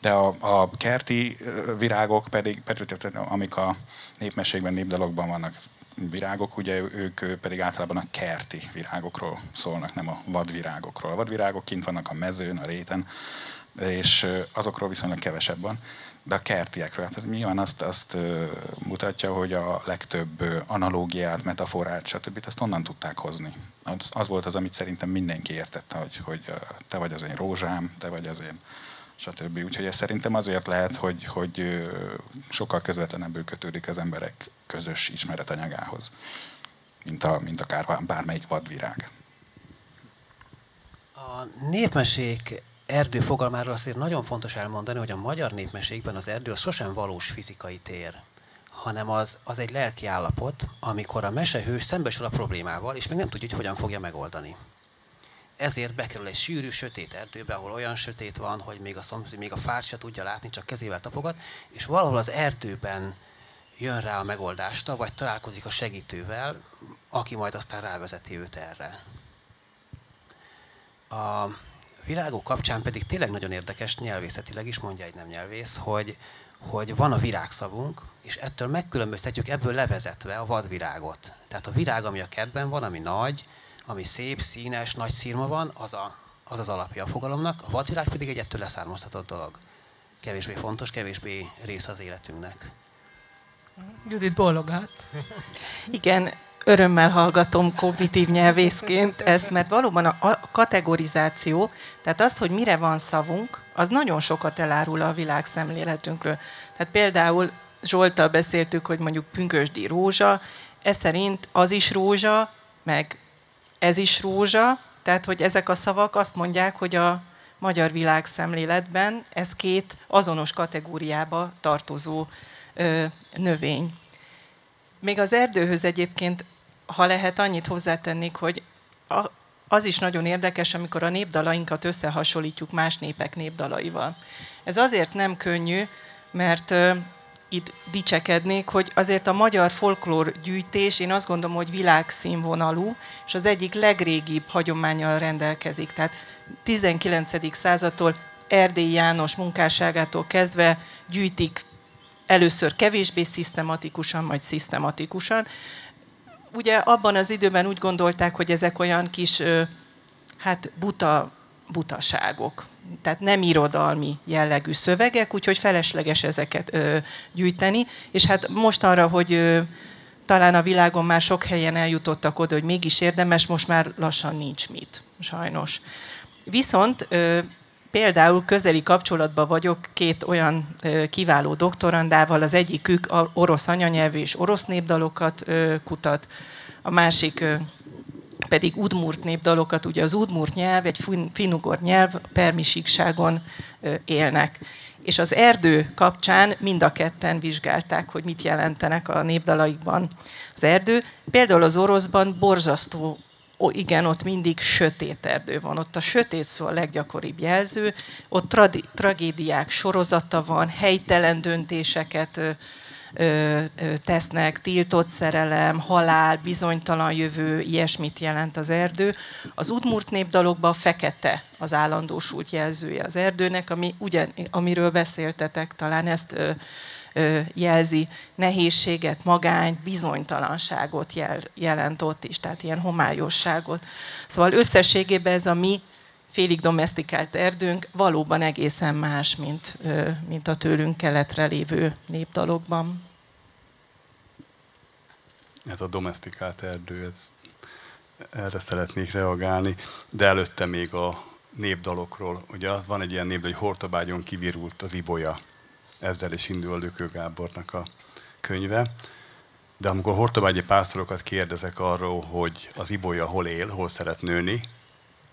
De a, a kerti virágok pedig, pedig, amik a népmeségben, népdalokban vannak virágok, ugye ők pedig általában a kerti virágokról szólnak, nem a vadvirágokról. A vadvirágok kint vannak a mezőn, a réten, és azokról viszonylag kevesebb van. De a kertiekről, hát ez nyilván azt, azt mutatja, hogy a legtöbb analógiát, metaforát, stb. azt onnan tudták hozni. Az, az volt az, amit szerintem mindenki értette, hogy, hogy te vagy az én rózsám, te vagy az én stb. Úgyhogy ez szerintem azért lehet, hogy, hogy sokkal közvetlenebbül kötődik az emberek közös ismeretanyagához, mint, a, mint akár bármelyik vadvirág. A népmesék erdő fogalmáról azért nagyon fontos elmondani, hogy a magyar népmesékben az erdő az sosem valós fizikai tér. hanem az, az egy lelki állapot, amikor a mesehős szembesül a problémával, és még nem tudja, hogy hogyan fogja megoldani. Ezért bekerül egy sűrű, sötét erdőbe, ahol olyan sötét van, hogy még a, szomszéd, még a fát se tudja látni, csak kezével tapogat, és valahol az erdőben jön rá a megoldásta, vagy találkozik a segítővel, aki majd aztán rávezeti őt erre. A virágok kapcsán pedig tényleg nagyon érdekes, nyelvészetileg is mondja egy nem nyelvész, hogy, hogy van a virágszavunk, és ettől megkülönböztetjük ebből levezetve a vadvirágot. Tehát a virág, ami a kertben van, ami nagy, ami szép, színes, nagy szírma van, az, a, az az alapja a fogalomnak, a vadvirág pedig egy ettől leszármaztatott dolog. Kevésbé fontos, kevésbé része az életünknek. Judit bólogat. Igen, örömmel hallgatom kognitív nyelvészként ezt, mert valóban a kategorizáció, tehát azt, hogy mire van szavunk, az nagyon sokat elárul a világszemléletünkről. Tehát például Zsoltal beszéltük, hogy mondjuk pünkösdi rózsa, ez szerint az is rózsa, meg ez is rózsa, tehát hogy ezek a szavak azt mondják, hogy a magyar világszemléletben ez két azonos kategóriába tartozó ö, növény. Még az erdőhöz egyébként, ha lehet, annyit hozzátennék, hogy a, az is nagyon érdekes, amikor a népdalainkat összehasonlítjuk más népek népdalaival. Ez azért nem könnyű, mert itt dicsekednék, hogy azért a magyar folklór gyűjtés, én azt gondolom, hogy világszínvonalú, és az egyik legrégibb hagyományal rendelkezik. Tehát 19. századtól Erdély János munkásságától kezdve gyűjtik először kevésbé szisztematikusan, majd szisztematikusan. Ugye abban az időben úgy gondolták, hogy ezek olyan kis, hát buta, butaságok. Tehát nem irodalmi jellegű szövegek, úgyhogy felesleges ezeket ö, gyűjteni. És hát most arra, hogy ö, talán a világon már sok helyen eljutottak oda, hogy mégis érdemes, most már lassan nincs mit, sajnos. Viszont ö, például közeli kapcsolatban vagyok két olyan kiváló doktorandával, az egyikük orosz anyanyelvű és orosz népdalokat kutat, a másik pedig udmurt népdalokat, ugye az udmurt nyelv, egy finugor nyelv, permisíkságon élnek. És az erdő kapcsán mind a ketten vizsgálták, hogy mit jelentenek a népdalaikban az erdő. Például az oroszban borzasztó ó, igen, ott mindig sötét erdő van. Ott a sötét szó a leggyakoribb jelző, ott tradi- tragédiák sorozata van, helytelen döntéseket tesznek, tiltott szerelem, halál, bizonytalan jövő, ilyesmit jelent az erdő. Az Udmurt népdalokban fekete az állandósult jelzője az erdőnek, ami ugyan, amiről beszéltetek, talán ezt jelzi nehézséget, magányt, bizonytalanságot jel, jelent ott is, tehát ilyen homályosságot. Szóval összességében ez a mi félig domestikált erdőnk valóban egészen más, mint, mint a tőlünk keletre lévő népdalokban. Ez a domestikált erdő, ez, erre szeretnék reagálni, de előtte még a népdalokról. Ugye van egy ilyen népdal, hogy Hortobágyon kivirult az ibolya ezzel is indul Lükő Gábornak a könyve. De amikor hortobágyi pásztorokat kérdezek arról, hogy az ibolya hol él, hol szeret nőni,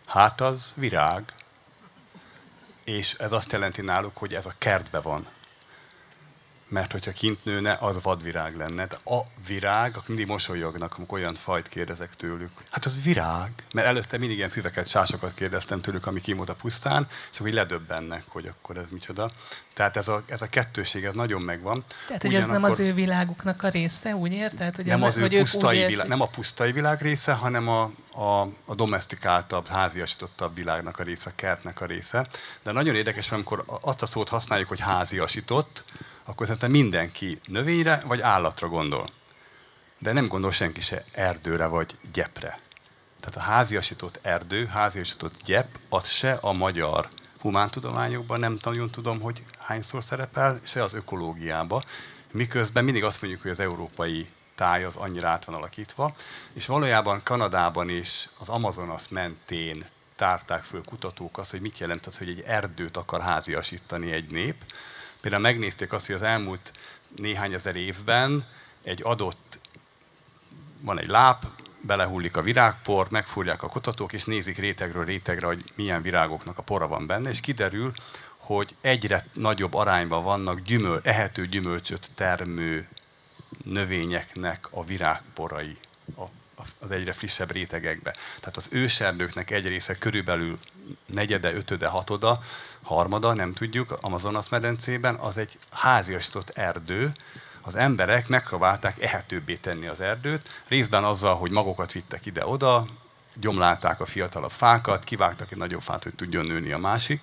hát az virág. És ez azt jelenti náluk, hogy ez a kertbe van mert hogyha kint nőne, az vadvirág lenne. De a virág, akkor mindig mosolyognak, amikor olyan fajt kérdezek tőlük. Hát az virág, mert előtte mindig ilyen füveket, sásokat kérdeztem tőlük, ami kimód a pusztán, és akkor ledöbbennek, hogy akkor ez micsoda. Tehát ez a, ez a kettőség, ez nagyon megvan. Tehát, hogy ez nem az ő világuknak a része, úgy érted? Hogy nem az, az ő pusztai világ, nem a pusztai világ része, hanem a, a, a domestikáltabb, háziasítottabb világnak a része, a kertnek a része. De nagyon érdekes, mert amikor azt a szót használjuk, hogy háziasított, akkor szerintem mindenki növényre vagy állatra gondol. De nem gondol senki se erdőre vagy gyepre. Tehát a háziasított erdő, háziasított gyep, az se a magyar humántudományokban nem nagyon tudom, hogy hányszor szerepel, se az ökológiában. Miközben mindig azt mondjuk, hogy az európai táj az annyira át van alakítva, és valójában Kanadában is az Amazonas mentén tárták föl kutatók azt, hogy mit jelent az, hogy egy erdőt akar háziasítani egy nép, Például megnézték azt, hogy az elmúlt néhány ezer évben egy adott, van egy láp, belehullik a virágpor, megfúrják a kutatók, és nézik rétegről rétegre, hogy milyen virágoknak a pora van benne, és kiderül, hogy egyre nagyobb arányban vannak gyümöl, ehető gyümölcsöt termő növényeknek a virágporai az egyre frissebb rétegekbe. Tehát az őserdőknek egy része körülbelül negyede, ötöde, hatoda, harmada, nem tudjuk, Amazonas medencében, az egy háziasított erdő, az emberek megpróbálták ehetőbbé tenni az erdőt, részben azzal, hogy magokat vittek ide-oda, gyomlálták a fiatalabb fákat, kivágtak egy nagyobb fát, hogy tudjon nőni a másik.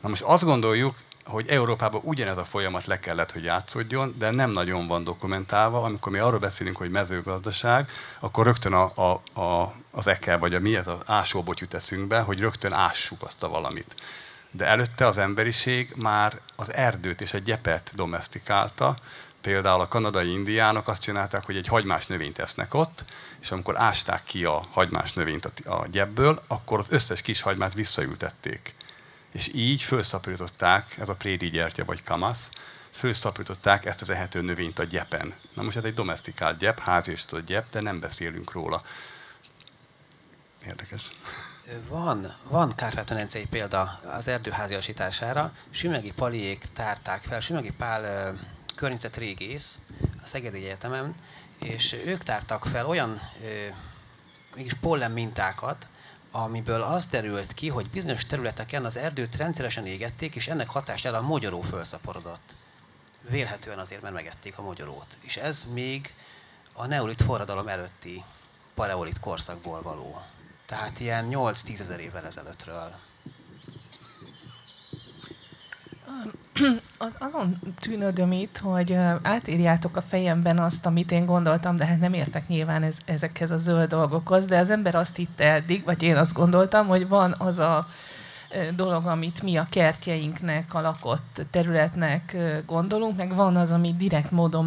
Na most azt gondoljuk, hogy Európában ugyanez a folyamat le kellett, hogy játszódjon, de nem nagyon van dokumentálva. Amikor mi arról beszélünk, hogy mezőgazdaság, akkor rögtön a, a, a, az ekkel, vagy a mi ez az ásóbot jut eszünkbe, hogy rögtön ássuk azt a valamit. De előtte az emberiség már az erdőt és a gyepet domestikálta, Például a kanadai indiánok azt csinálták, hogy egy hagymás növényt esznek ott, és amikor ásták ki a hagymás növényt a gyebből, akkor az összes kis hagymát visszaültették. És így felszaporították, ez a prédi gyertya vagy kamasz, felszaporították ezt az ehető növényt a gyepen. Na most ez egy domestikált gyep, és gyep, de nem beszélünk róla. Érdekes. Van, van kárpát példa az erdőháziasítására. Sümegi Paliék tárták fel, Sümegi Pál környezetrégész a Szegedi Egyetemen, és ők tártak fel olyan mégis pollen mintákat, amiből az derült ki, hogy bizonyos területeken az erdőt rendszeresen égették, és ennek hatására a mogyoró felszaporodott. Vélhetően azért, mert megették a mogyorót. És ez még a neolit forradalom előtti paleolit korszakból való. Tehát ilyen 8-10 ezer évvel ezelőttről. Az, azon tűnödöm itt, hogy átírjátok a fejemben azt, amit én gondoltam, de hát nem értek nyilván ez, ezekhez a zöld dolgokhoz, de az ember azt hitte eddig, vagy én azt gondoltam, hogy van az a dolog, amit mi a kertjeinknek, a lakott területnek gondolunk, meg van az, amit direkt módon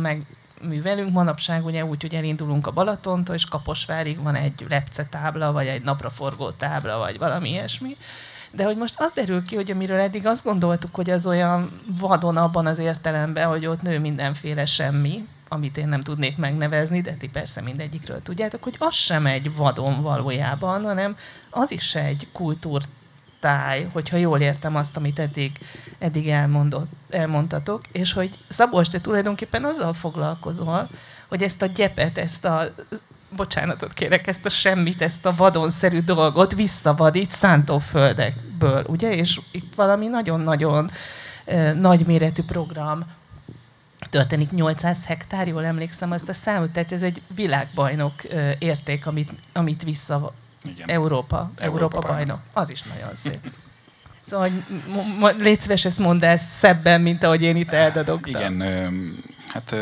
megművelünk. Manapság ugye úgy, hogy elindulunk a Balatontól, és Kaposvárig van egy tábla, vagy egy napraforgó tábla, vagy valami ilyesmi de hogy most az derül ki, hogy amiről eddig azt gondoltuk, hogy az olyan vadon abban az értelemben, hogy ott nő mindenféle semmi, amit én nem tudnék megnevezni, de ti persze mindegyikről tudjátok, hogy az sem egy vadon valójában, hanem az is egy kultúrtáj, hogyha jól értem azt, amit eddig, eddig elmondott, elmondtatok, és hogy Szabolcs, te tulajdonképpen azzal foglalkozol, hogy ezt a gyepet, ezt a bocsánatot kérek, ezt a semmit, ezt a vadonszerű dolgot visszavadít szántóföldekből, ugye? És itt valami nagyon-nagyon nagyméretű program történik 800 hektár, jól emlékszem azt a számot, tehát ez egy világbajnok érték, amit, amit vissza Igen. Európa, Európa, Európa bajnok. bajnok. Az is nagyon szép. Szóval, hogy légy szíves, ezt mondd el szebben, mint ahogy én itt eldadogtam. Igen, Hát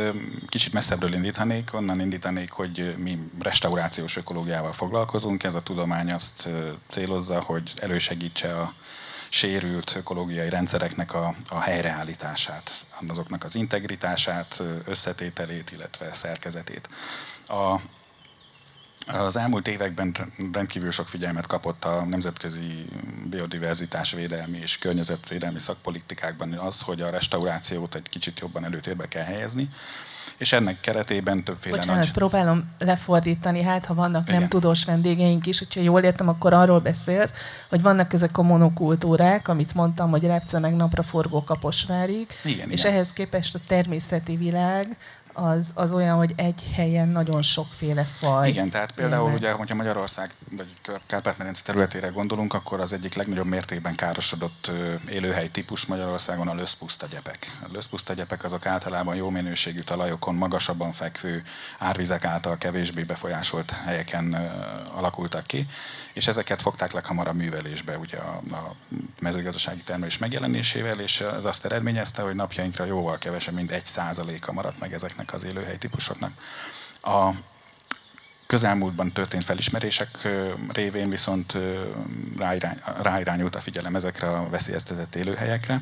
kicsit messzebbről indítanék, onnan indítanék, hogy mi restaurációs ökológiával foglalkozunk. Ez a tudomány azt célozza, hogy elősegítse a sérült ökológiai rendszereknek a, a helyreállítását, azoknak az integritását, összetételét, illetve szerkezetét. A, az elmúlt években rendkívül sok figyelmet kapott a nemzetközi biodiverzitás védelmi és környezetvédelmi szakpolitikákban az, hogy a restaurációt egy kicsit jobban előtérbe kell helyezni és ennek keretében többféle Bocsánat, nagy... próbálom lefordítani, hát ha vannak Igen. nem tudós vendégeink is, hogyha jól értem, akkor arról beszélsz, hogy vannak ezek a monokultúrák, amit mondtam, hogy repce meg napraforgó kaposvárig, Igen, és igen. ehhez képest a természeti világ az, az olyan, hogy egy helyen nagyon sokféle faj. Igen, tehát például élve. ugye, hogyha Magyarország vagy Kárpát-medence területére gondolunk, akkor az egyik legnagyobb mértékben károsodott élőhely típus Magyarországon a löszpusztagyepek. A löszpusztagyepek azok általában jó minőségű talajokon, magasabban fekvő árvizek által kevésbé befolyásolt helyeken alakultak ki, és ezeket fogták leghamarabb művelésbe ugye a, a mezőgazdasági termelés megjelenésével, és ez azt eredményezte, hogy napjainkra jóval kevesebb, mint egy százaléka maradt meg ezeknek az élőhely típusoknak. A közelmúltban történt felismerések révén viszont ráirány, ráirányult a figyelem ezekre a veszélyeztetett élőhelyekre,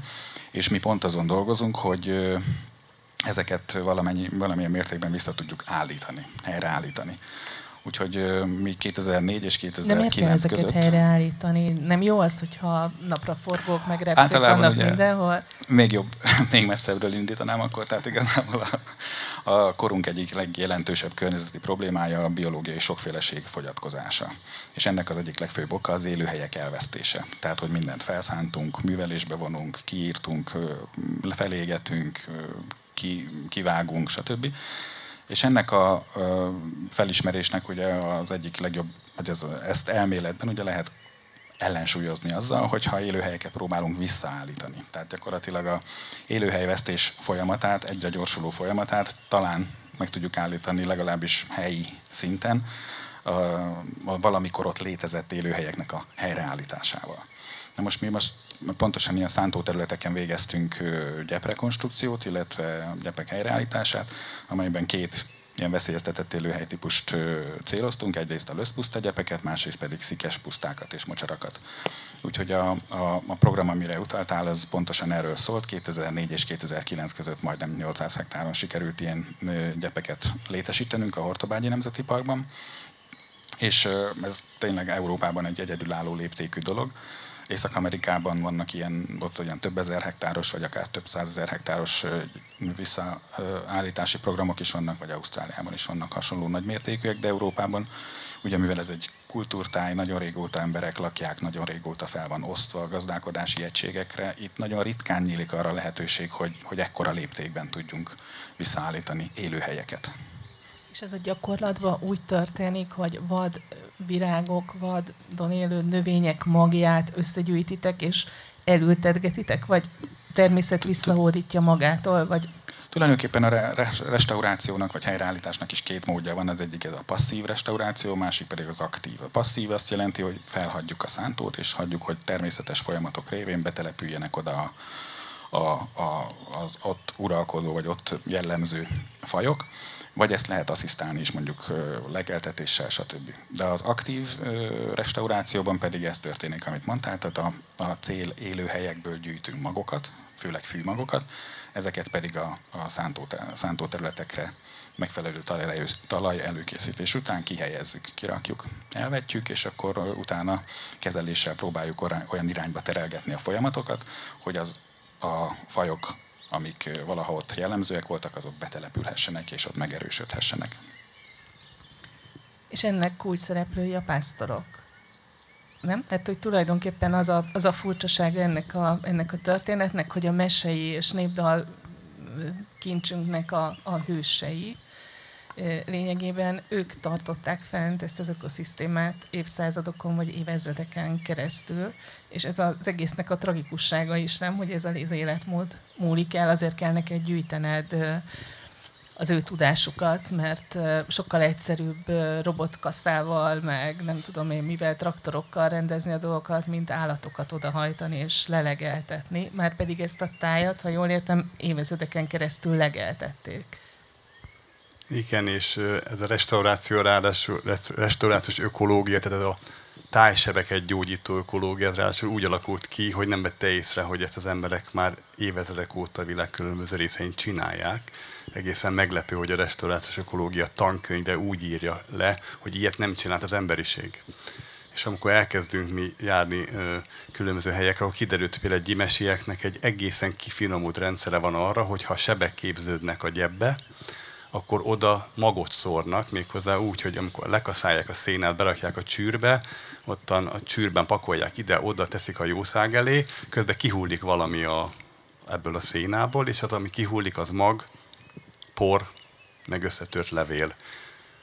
és mi pont azon dolgozunk, hogy ezeket valamennyi, valamilyen mértékben vissza tudjuk állítani, helyreállítani. Úgyhogy mi 2004 és 2009 Nem ezeket között... helyreállítani. Nem jó az, hogyha napra forgók, meg repcék vannak ugye, mindenhol? Még jobb, még messzebbről indítanám akkor, tehát igazából a, a korunk egyik legjelentősebb környezeti problémája a biológiai sokféleség fogyatkozása. És ennek az egyik legfőbb oka az élőhelyek elvesztése. Tehát, hogy mindent felszántunk, művelésbe vonunk, kiírtunk, felégetünk, ki, kivágunk, stb És ennek a felismerésnek ugye az egyik legjobb, hogy ez, ezt elméletben ugye lehet ellensúlyozni azzal, hogyha élőhelyeket próbálunk visszaállítani. Tehát gyakorlatilag a élőhelyvesztés folyamatát, egyre gyorsuló folyamatát talán meg tudjuk állítani legalábbis helyi szinten, a, a valamikor ott létezett élőhelyeknek a helyreállításával. Na most mi most pontosan ilyen szántóterületeken végeztünk gyeprekonstrukciót, illetve gyepek helyreállítását, amelyben két ilyen veszélyeztetett élőhelytípust céloztunk, egyrészt a löszpuszta gyepeket, másrészt pedig szikes pusztákat és mocsarakat. Úgyhogy a, a, a program, amire utaltál, az pontosan erről szólt. 2004 és 2009 között majdnem 800 hektáron sikerült ilyen gyepeket létesítenünk a Hortobágyi Nemzeti Parkban. És ez tényleg Európában egy egyedülálló léptékű dolog. Észak-Amerikában vannak ilyen, ott olyan több ezer hektáros, vagy akár több százezer hektáros visszaállítási programok is vannak, vagy Ausztráliában is vannak hasonló nagymértékűek, de Európában, ugye mivel ez egy kultúrtáj, nagyon régóta emberek lakják, nagyon régóta fel van osztva a gazdálkodási egységekre, itt nagyon ritkán nyílik arra lehetőség, hogy, hogy ekkora léptékben tudjunk visszaállítani élőhelyeket. És ez a gyakorlatban úgy történik, hogy vad virágok, vadon élő növények magját összegyűjtitek és elültetgetitek, vagy természet visszahódítja magától, vagy Tulajdonképpen a restaurációnak vagy helyreállításnak is két módja van. Az egyik ez a passzív restauráció, másik pedig az aktív. A passzív azt jelenti, hogy felhagyjuk a szántót, és hagyjuk, hogy természetes folyamatok révén betelepüljenek oda a, a, a, az ott uralkodó vagy ott jellemző fajok vagy ezt lehet asszisztálni is mondjuk legeltetéssel, stb. De az aktív restaurációban pedig ez történik, amit mondtál, tehát a, a cél élőhelyekből gyűjtünk magokat, főleg fűmagokat, ezeket pedig a, a szántó, szántó területekre megfelelő talaj, talaj előkészítés után kihelyezzük, kirakjuk, elvetjük, és akkor utána kezeléssel próbáljuk olyan irányba terelgetni a folyamatokat, hogy az a fajok amik valaha ott jellemzőek voltak, azok betelepülhessenek és ott megerősödhessenek. És ennek kulcs szereplői a pásztorok. Nem? Tehát, hogy tulajdonképpen az a, az a furcsaság ennek a, ennek a történetnek, hogy a mesei és népdal kincsünknek a, a hősei, lényegében ők tartották fent ezt az ökoszisztémát évszázadokon vagy évezredeken keresztül, és ez az egésznek a tragikussága is, nem, hogy ez az életmód múlik el, azért kell neked gyűjtened az ő tudásukat, mert sokkal egyszerűbb robotkasszával, meg nem tudom én mivel, traktorokkal rendezni a dolgokat, mint állatokat odahajtani és lelegeltetni, már pedig ezt a tájat, ha jól értem, évezredeken keresztül legeltették. Igen, és ez a restauráció, ráadásul restaurációs ökológia, tehát ez a tájsebeket gyógyító ökológia, ez ráadásul úgy alakult ki, hogy nem vette észre, hogy ezt az emberek már évezredek óta a világ különböző részein csinálják. Egészen meglepő, hogy a restaurációs ökológia tankönyve úgy írja le, hogy ilyet nem csinált az emberiség. És amikor elkezdünk mi járni ö, különböző helyekre, akkor kiderült, hogy például egy gyimesieknek egy egészen kifinomult rendszere van arra, hogy ha sebek képződnek a gyebbe, akkor oda magot szórnak, méghozzá úgy, hogy amikor lekaszálják a szénát, berakják a csűrbe, ottan a csűrben pakolják ide, oda teszik a jószág elé, közben kihullik valami a, ebből a szénából, és az, ami kihullik, az mag, por, meg összetört levél.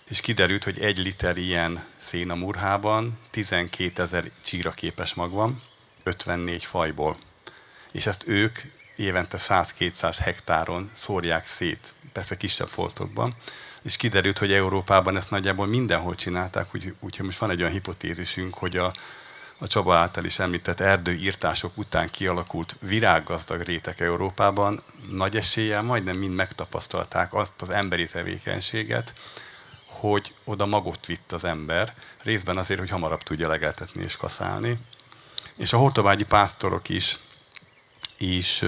És kiderült, hogy egy liter ilyen szénamurhában 12 ezer csíra képes mag van, 54 fajból. És ezt ők évente 100-200 hektáron szórják szét persze kisebb foltokban, és kiderült, hogy Európában ezt nagyjából mindenhol csinálták, úgyhogy úgy, most van egy olyan hipotézisünk, hogy a, a Csaba által is említett erdőírtások után kialakult virággazdag rétek Európában nagy eséllyel majdnem mind megtapasztalták azt az emberi tevékenységet, hogy oda magot vitt az ember, részben azért, hogy hamarabb tudja legeltetni és kaszálni. És a hortobágyi pásztorok is, is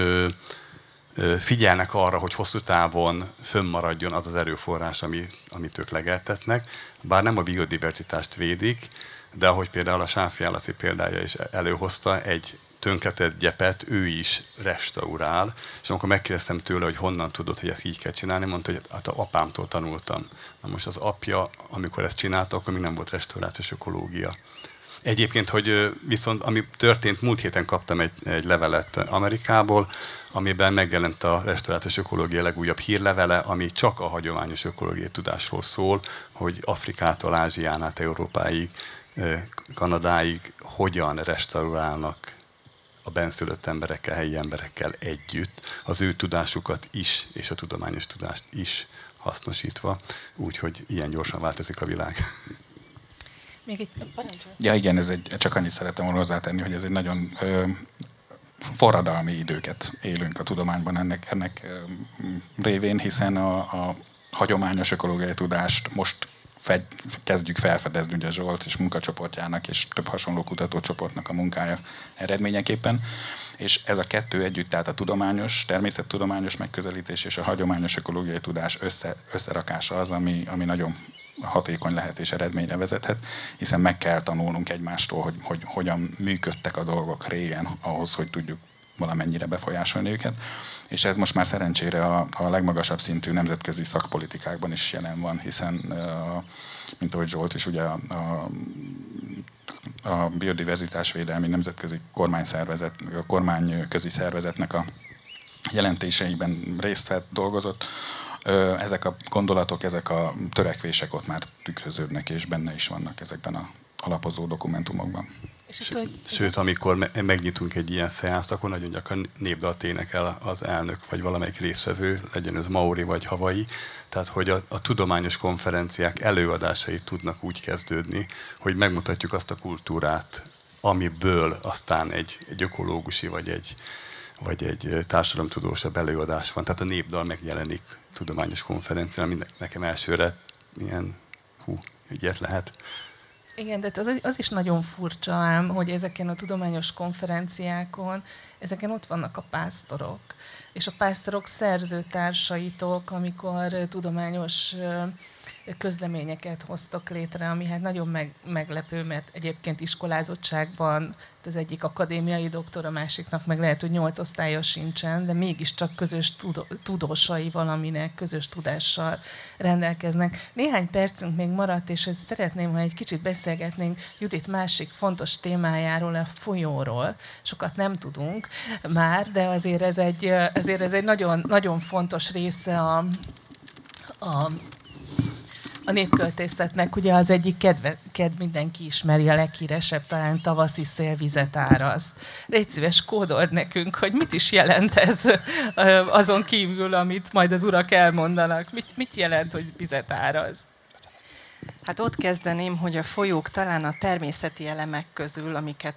figyelnek arra, hogy hosszú távon fönnmaradjon az az erőforrás, ami, amit ők legeltetnek, bár nem a biodiverzitást védik, de ahogy például a Sáfi példája is előhozta, egy tönkretett gyepet ő is restaurál, és amikor megkérdeztem tőle, hogy honnan tudod, hogy ezt így kell csinálni, mondta, hogy hát a apámtól tanultam. Na most az apja, amikor ezt csinálta, akkor még nem volt restaurációs ökológia. Egyébként, hogy viszont ami történt, múlt héten kaptam egy, egy levelet Amerikából, amiben megjelent a restaurációs ökológia legújabb hírlevele, ami csak a hagyományos ökológiai tudásról szól, hogy Afrikától, Ázsián át Európáig, Kanadáig hogyan restaurálnak a benszülött emberekkel, helyi emberekkel együtt, az ő tudásukat is, és a tudományos tudást is hasznosítva, úgyhogy ilyen gyorsan változik a világ. Még egy parancsolj. Ja igen, ez egy, csak annyit szerettem volna hozzátenni, hogy ez egy nagyon ö, forradalmi időket élünk a tudományban ennek, ennek ö, révén, hiszen a, a hagyományos ökológiai tudást most fed, kezdjük felfedezni ugye Zsolt és munkacsoportjának és több hasonló kutatócsoportnak a munkája eredményeképpen. És ez a kettő együtt, tehát a tudományos, természettudományos megközelítés és a hagyományos ökológiai tudás össze, összerakása az, ami, ami nagyon hatékony lehet és eredményre vezethet, hiszen meg kell tanulnunk egymástól, hogy, hogy hogyan működtek a dolgok régen ahhoz, hogy tudjuk valamennyire befolyásolni őket. És ez most már szerencsére a, a legmagasabb szintű nemzetközi szakpolitikákban is jelen van, hiszen, mint ahogy Zsolt is, ugye a, a a biodiverzitásvédelmi nemzetközi kormányszervezet, a kormányközi szervezetnek a jelentéseiben részt vett, dolgozott, ezek a gondolatok, ezek a törekvések ott már tükröződnek, és benne is vannak ezekben a alapozó dokumentumokban. Sőt, sőt, amikor megnyitunk egy ilyen szeánszt, akkor nagyon gyakran népdalt énekel az elnök, vagy valamelyik részvevő, legyen ez Maori vagy Havai, tehát hogy a, a tudományos konferenciák előadásai tudnak úgy kezdődni, hogy megmutatjuk azt a kultúrát, amiből aztán egy, egy ökológusi vagy egy, vagy egy társadalomtudósabb előadás van. Tehát a népdal megjelenik tudományos konferencián, ami nekem elsőre ilyen, hú, ügyet lehet. Igen, de az, az is nagyon furcsa ám, hogy ezeken a tudományos konferenciákon, ezeken ott vannak a pásztorok, és a pásztorok szerzőtársaitok, amikor tudományos közleményeket hoztok létre, ami hát nagyon meg, meglepő, mert egyébként iskolázottságban az egyik akadémiai doktor, a másiknak meg lehet, hogy nyolc osztálya sincsen, de mégiscsak közös tudósai valaminek, közös tudással rendelkeznek. Néhány percünk még maradt, és ezt szeretném, ha egy kicsit beszélgetnénk Judit másik fontos témájáról, a folyóról. Sokat nem tudunk már, de azért ez egy, azért ez egy nagyon, nagyon fontos része a, a a népköltészetnek ugye az egyik kedve, kedv mindenki ismeri, a leghíresebb talán tavaszi szélvizet árazt. Légy szíves, kódold nekünk, hogy mit is jelent ez azon kívül, amit majd az urak elmondanak. Mit, mit jelent, hogy vizet árazt? Hát ott kezdeném, hogy a folyók talán a természeti elemek közül, amiket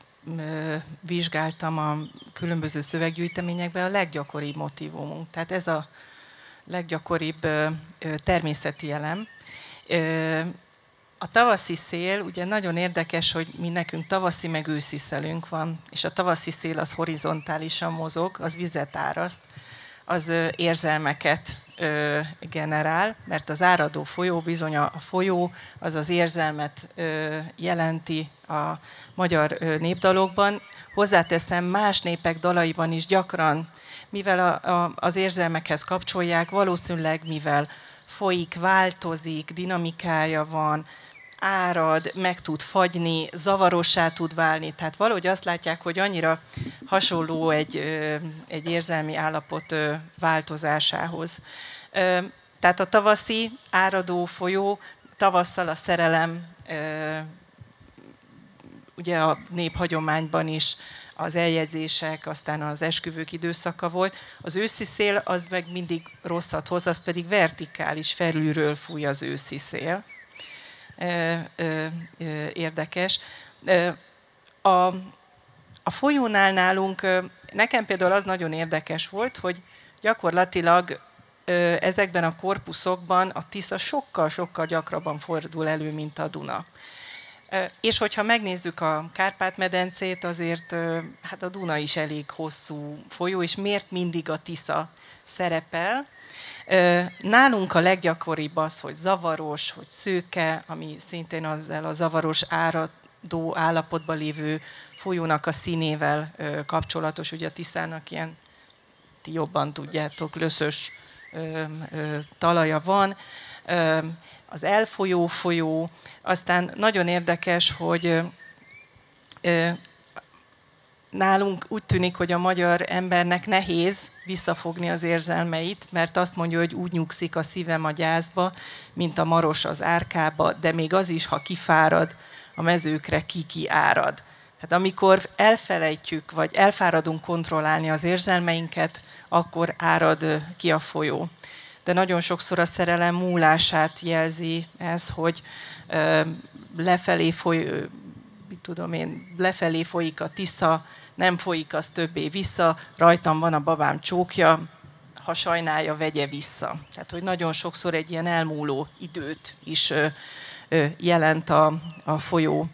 vizsgáltam a különböző szöveggyűjteményekben, a leggyakoribb motivumunk. Tehát ez a leggyakoribb természeti elem. A tavaszi szél, ugye nagyon érdekes, hogy mi nekünk tavaszi meg őszi szelünk van, és a tavaszi szél az horizontálisan mozog, az vizet áraszt, az érzelmeket generál, mert az áradó folyó bizony a folyó, az az érzelmet jelenti a magyar népdalokban. Hozzáteszem, más népek dalaiban is gyakran, mivel az érzelmekhez kapcsolják, valószínűleg mivel folyik, változik, dinamikája van, árad, meg tud fagyni, zavarossá tud válni. Tehát valahogy azt látják, hogy annyira hasonló egy, egy érzelmi állapot változásához. Tehát a tavaszi áradó folyó, tavasszal a szerelem, ugye a néphagyományban is az eljegyzések, aztán az esküvők időszaka volt. Az őszi szél az meg mindig rosszat hoz, az pedig vertikális, felülről fúj az őszi szél. Érdekes. A, a folyónál nálunk, nekem például az nagyon érdekes volt, hogy gyakorlatilag ezekben a korpuszokban a Tisza sokkal-sokkal gyakrabban fordul elő, mint a Duna. És hogyha megnézzük a Kárpát-medencét, azért hát a Duna is elég hosszú folyó, és miért mindig a Tisza szerepel? Nálunk a leggyakoribb az, hogy zavaros, hogy szőke, ami szintén azzal a zavaros áradó állapotban lévő folyónak a színével kapcsolatos. Ugye a Tiszának ilyen, ti jobban tudjátok, löszös talaja van az elfolyó folyó, aztán nagyon érdekes, hogy nálunk úgy tűnik, hogy a magyar embernek nehéz visszafogni az érzelmeit, mert azt mondja, hogy úgy nyugszik a szívem a gyászba, mint a maros az árkába, de még az is, ha kifárad, a mezőkre ki-ki árad. Tehát amikor elfelejtjük, vagy elfáradunk kontrollálni az érzelmeinket, akkor árad ki a folyó. De nagyon sokszor a szerelem múlását jelzi ez, hogy lefelé foly, mit tudom én, lefelé folyik a tisza, nem folyik az többé vissza, rajtam van a babám csókja, ha sajnálja, vegye vissza. Tehát, hogy nagyon sokszor egy ilyen elmúló időt is jelent a, a folyó.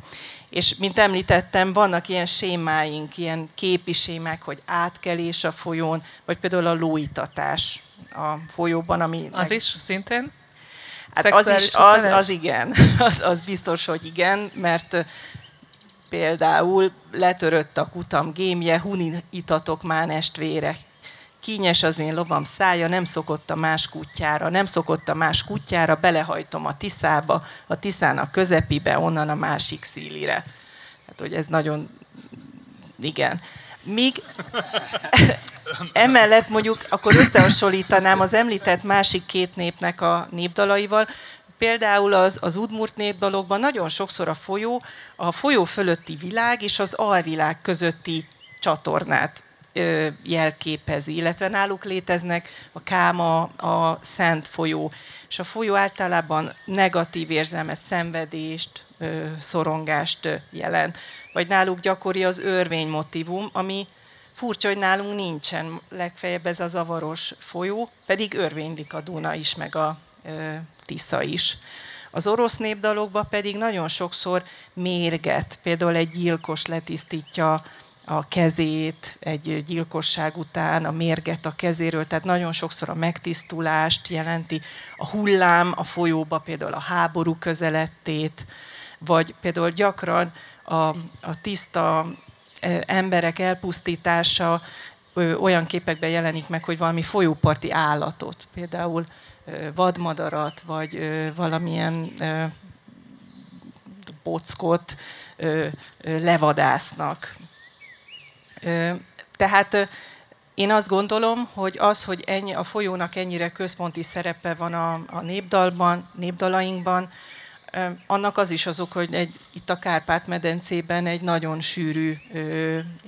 És mint említettem, vannak ilyen sémáink, ilyen képi sémák, hogy átkelés a folyón, vagy például a lóitatás a folyóban, ami... Az meg... is szintén? Hát az is, az, az igen, az, az biztos, hogy igen, mert például letörött a kutam gémje, hunitatok már estvére. Kínjes az én lovam szája, nem szokott a más kutyára, nem szokott a más kutyára, belehajtom a tiszába, a tiszának közepibe, onnan a másik szílire. Hát, hogy ez nagyon, igen. Míg emellett mondjuk, akkor összehasonlítanám az említett másik két népnek a népdalaival, Például az, az Udmurt népdalokban nagyon sokszor a folyó, a folyó fölötti világ és az alvilág közötti csatornát jelképezi, illetve náluk léteznek a káma, a szent folyó, és a folyó általában negatív érzelmet, szenvedést, szorongást jelent. Vagy náluk gyakori az örvény motivum, ami furcsa, hogy nálunk nincsen, legfeljebb ez a zavaros folyó, pedig örvénylik a Duna is, meg a Tisza is. Az orosz népdalokban pedig nagyon sokszor mérget, például egy gyilkos letisztítja a kezét egy gyilkosság után, a mérget a kezéről, tehát nagyon sokszor a megtisztulást jelenti, a hullám a folyóba például a háború közelettét, vagy például gyakran a, a tiszta emberek elpusztítása olyan képekben jelenik meg, hogy valami folyóparti állatot, például vadmadarat, vagy valamilyen bockot levadásznak. Tehát én azt gondolom, hogy az, hogy ennyi, a folyónak ennyire központi szerepe van a, a népdalban, népdalainkban, annak az is az ok, hogy egy, itt a Kárpát-medencében egy nagyon sűrű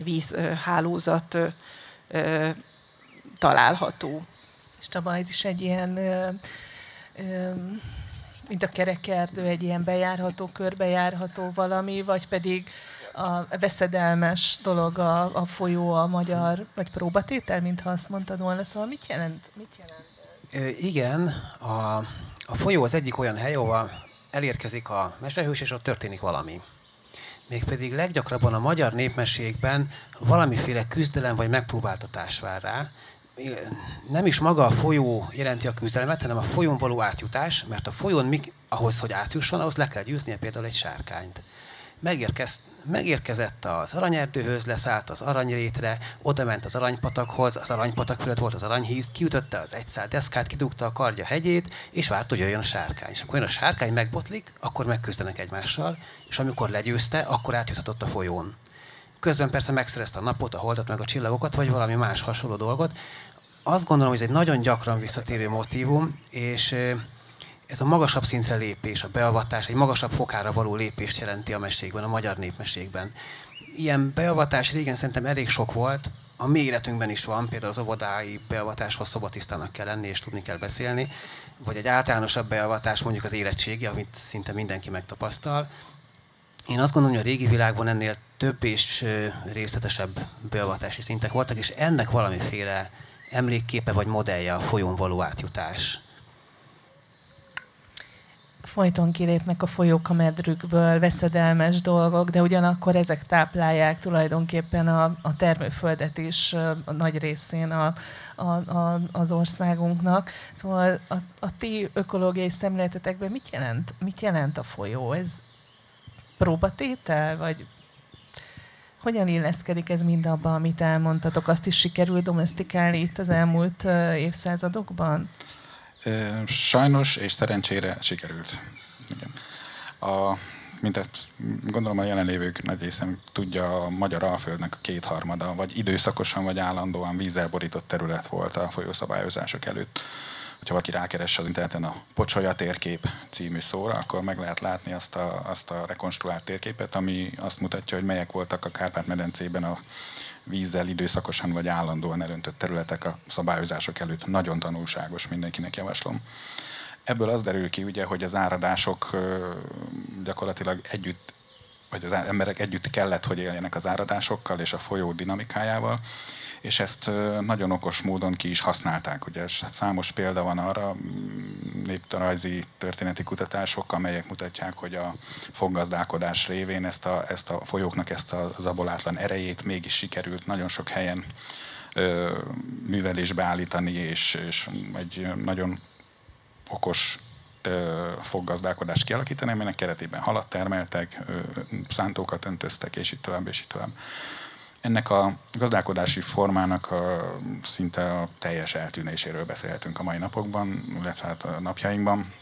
vízhálózat található. És Csaba, ez is egy ilyen, ö, ö, mint a kerekerdő, egy ilyen bejárható, körbejárható valami, vagy pedig a veszedelmes dolog a, a folyó, a magyar, vagy próbatétel, mintha azt mondtad volna. Szóval mit jelent? Mit jelent? Igen, a, a folyó az egyik olyan hely, ahol elérkezik a mesehős, és ott történik valami. Mégpedig leggyakrabban a magyar népmeségben valamiféle küzdelem vagy megpróbáltatás vár rá, nem is maga a folyó jelenti a küzdelmet, hanem a folyón való átjutás, mert a folyón ahhoz, hogy átjusson, ahhoz le kell győznie például egy sárkányt. Megérkez, megérkezett az aranyerdőhöz, leszállt az aranyrétre, oda ment az aranypatakhoz, az aranypatak fölött volt az aranyhíz, kiütötte az egyszál deszkát, kidugta a kardja hegyét, és várt, hogy jöjjön a sárkány. És amikor jön a sárkány megbotlik, akkor megküzdenek egymással, és amikor legyőzte, akkor átjuthatott a folyón. Közben persze megszerezte a napot, a holdat, meg a csillagokat, vagy valami más hasonló dolgot. Azt gondolom, hogy ez egy nagyon gyakran visszatérő motívum, és ez a magasabb szintre lépés, a beavatás, egy magasabb fokára való lépést jelenti a meségben, a magyar népmeségben. Ilyen beavatás régen szerintem elég sok volt, a mi életünkben is van, például az óvodái beavatáshoz szobatisztának kell lenni és tudni kell beszélni, vagy egy általánosabb beavatás, mondjuk az érettségi, amit szinte mindenki megtapasztal. Én azt gondolom, hogy a régi világban ennél több és részletesebb beavatási szintek voltak, és ennek valamiféle emlékképe vagy modellje a folyón való átjutás. Folyton kilépnek a folyók a medrükből, veszedelmes dolgok, de ugyanakkor ezek táplálják tulajdonképpen a, a termőföldet is a nagy részén a, a, a, az országunknak. Szóval a, a ti ökológiai szemléletetekben mit jelent, mit jelent a folyó? Ez próbatétel, vagy hogyan illeszkedik ez mindabba, amit elmondtatok? Azt is sikerült domestikálni itt az elmúlt évszázadokban? Sajnos és szerencsére sikerült. Igen. A mint ezt gondolom a jelenlévők nagy része tudja, a magyar alföldnek a kétharmada, vagy időszakosan, vagy állandóan vízzel borított terület volt a folyószabályozások előtt. Hogyha valaki rákeres az interneten a Pocsolya térkép című szóra, akkor meg lehet látni azt a, azt a rekonstruált térképet, ami azt mutatja, hogy melyek voltak a Kárpát-medencében a vízzel időszakosan vagy állandóan elöntött területek a szabályozások előtt. Nagyon tanulságos, mindenkinek javaslom. Ebből az derül ki, ugye, hogy az áradások gyakorlatilag együtt, vagy az emberek együtt kellett, hogy éljenek az áradásokkal és a folyó dinamikájával, és ezt nagyon okos módon ki is használták. Ugye számos példa van arra, néptarajzi történeti kutatások, amelyek mutatják, hogy a foggazdálkodás révén ezt a, ezt a folyóknak ezt a zabolátlan erejét mégis sikerült nagyon sok helyen ö, művelésbe állítani, és, és egy nagyon okos foggazdálkodást kialakítani, aminek keretében halat termeltek, szántókat öntöztek, és így tovább, és így tovább. Ennek a gazdálkodási formának a, szinte a teljes eltűnéséről beszélhetünk a mai napokban, illetve hát a napjainkban.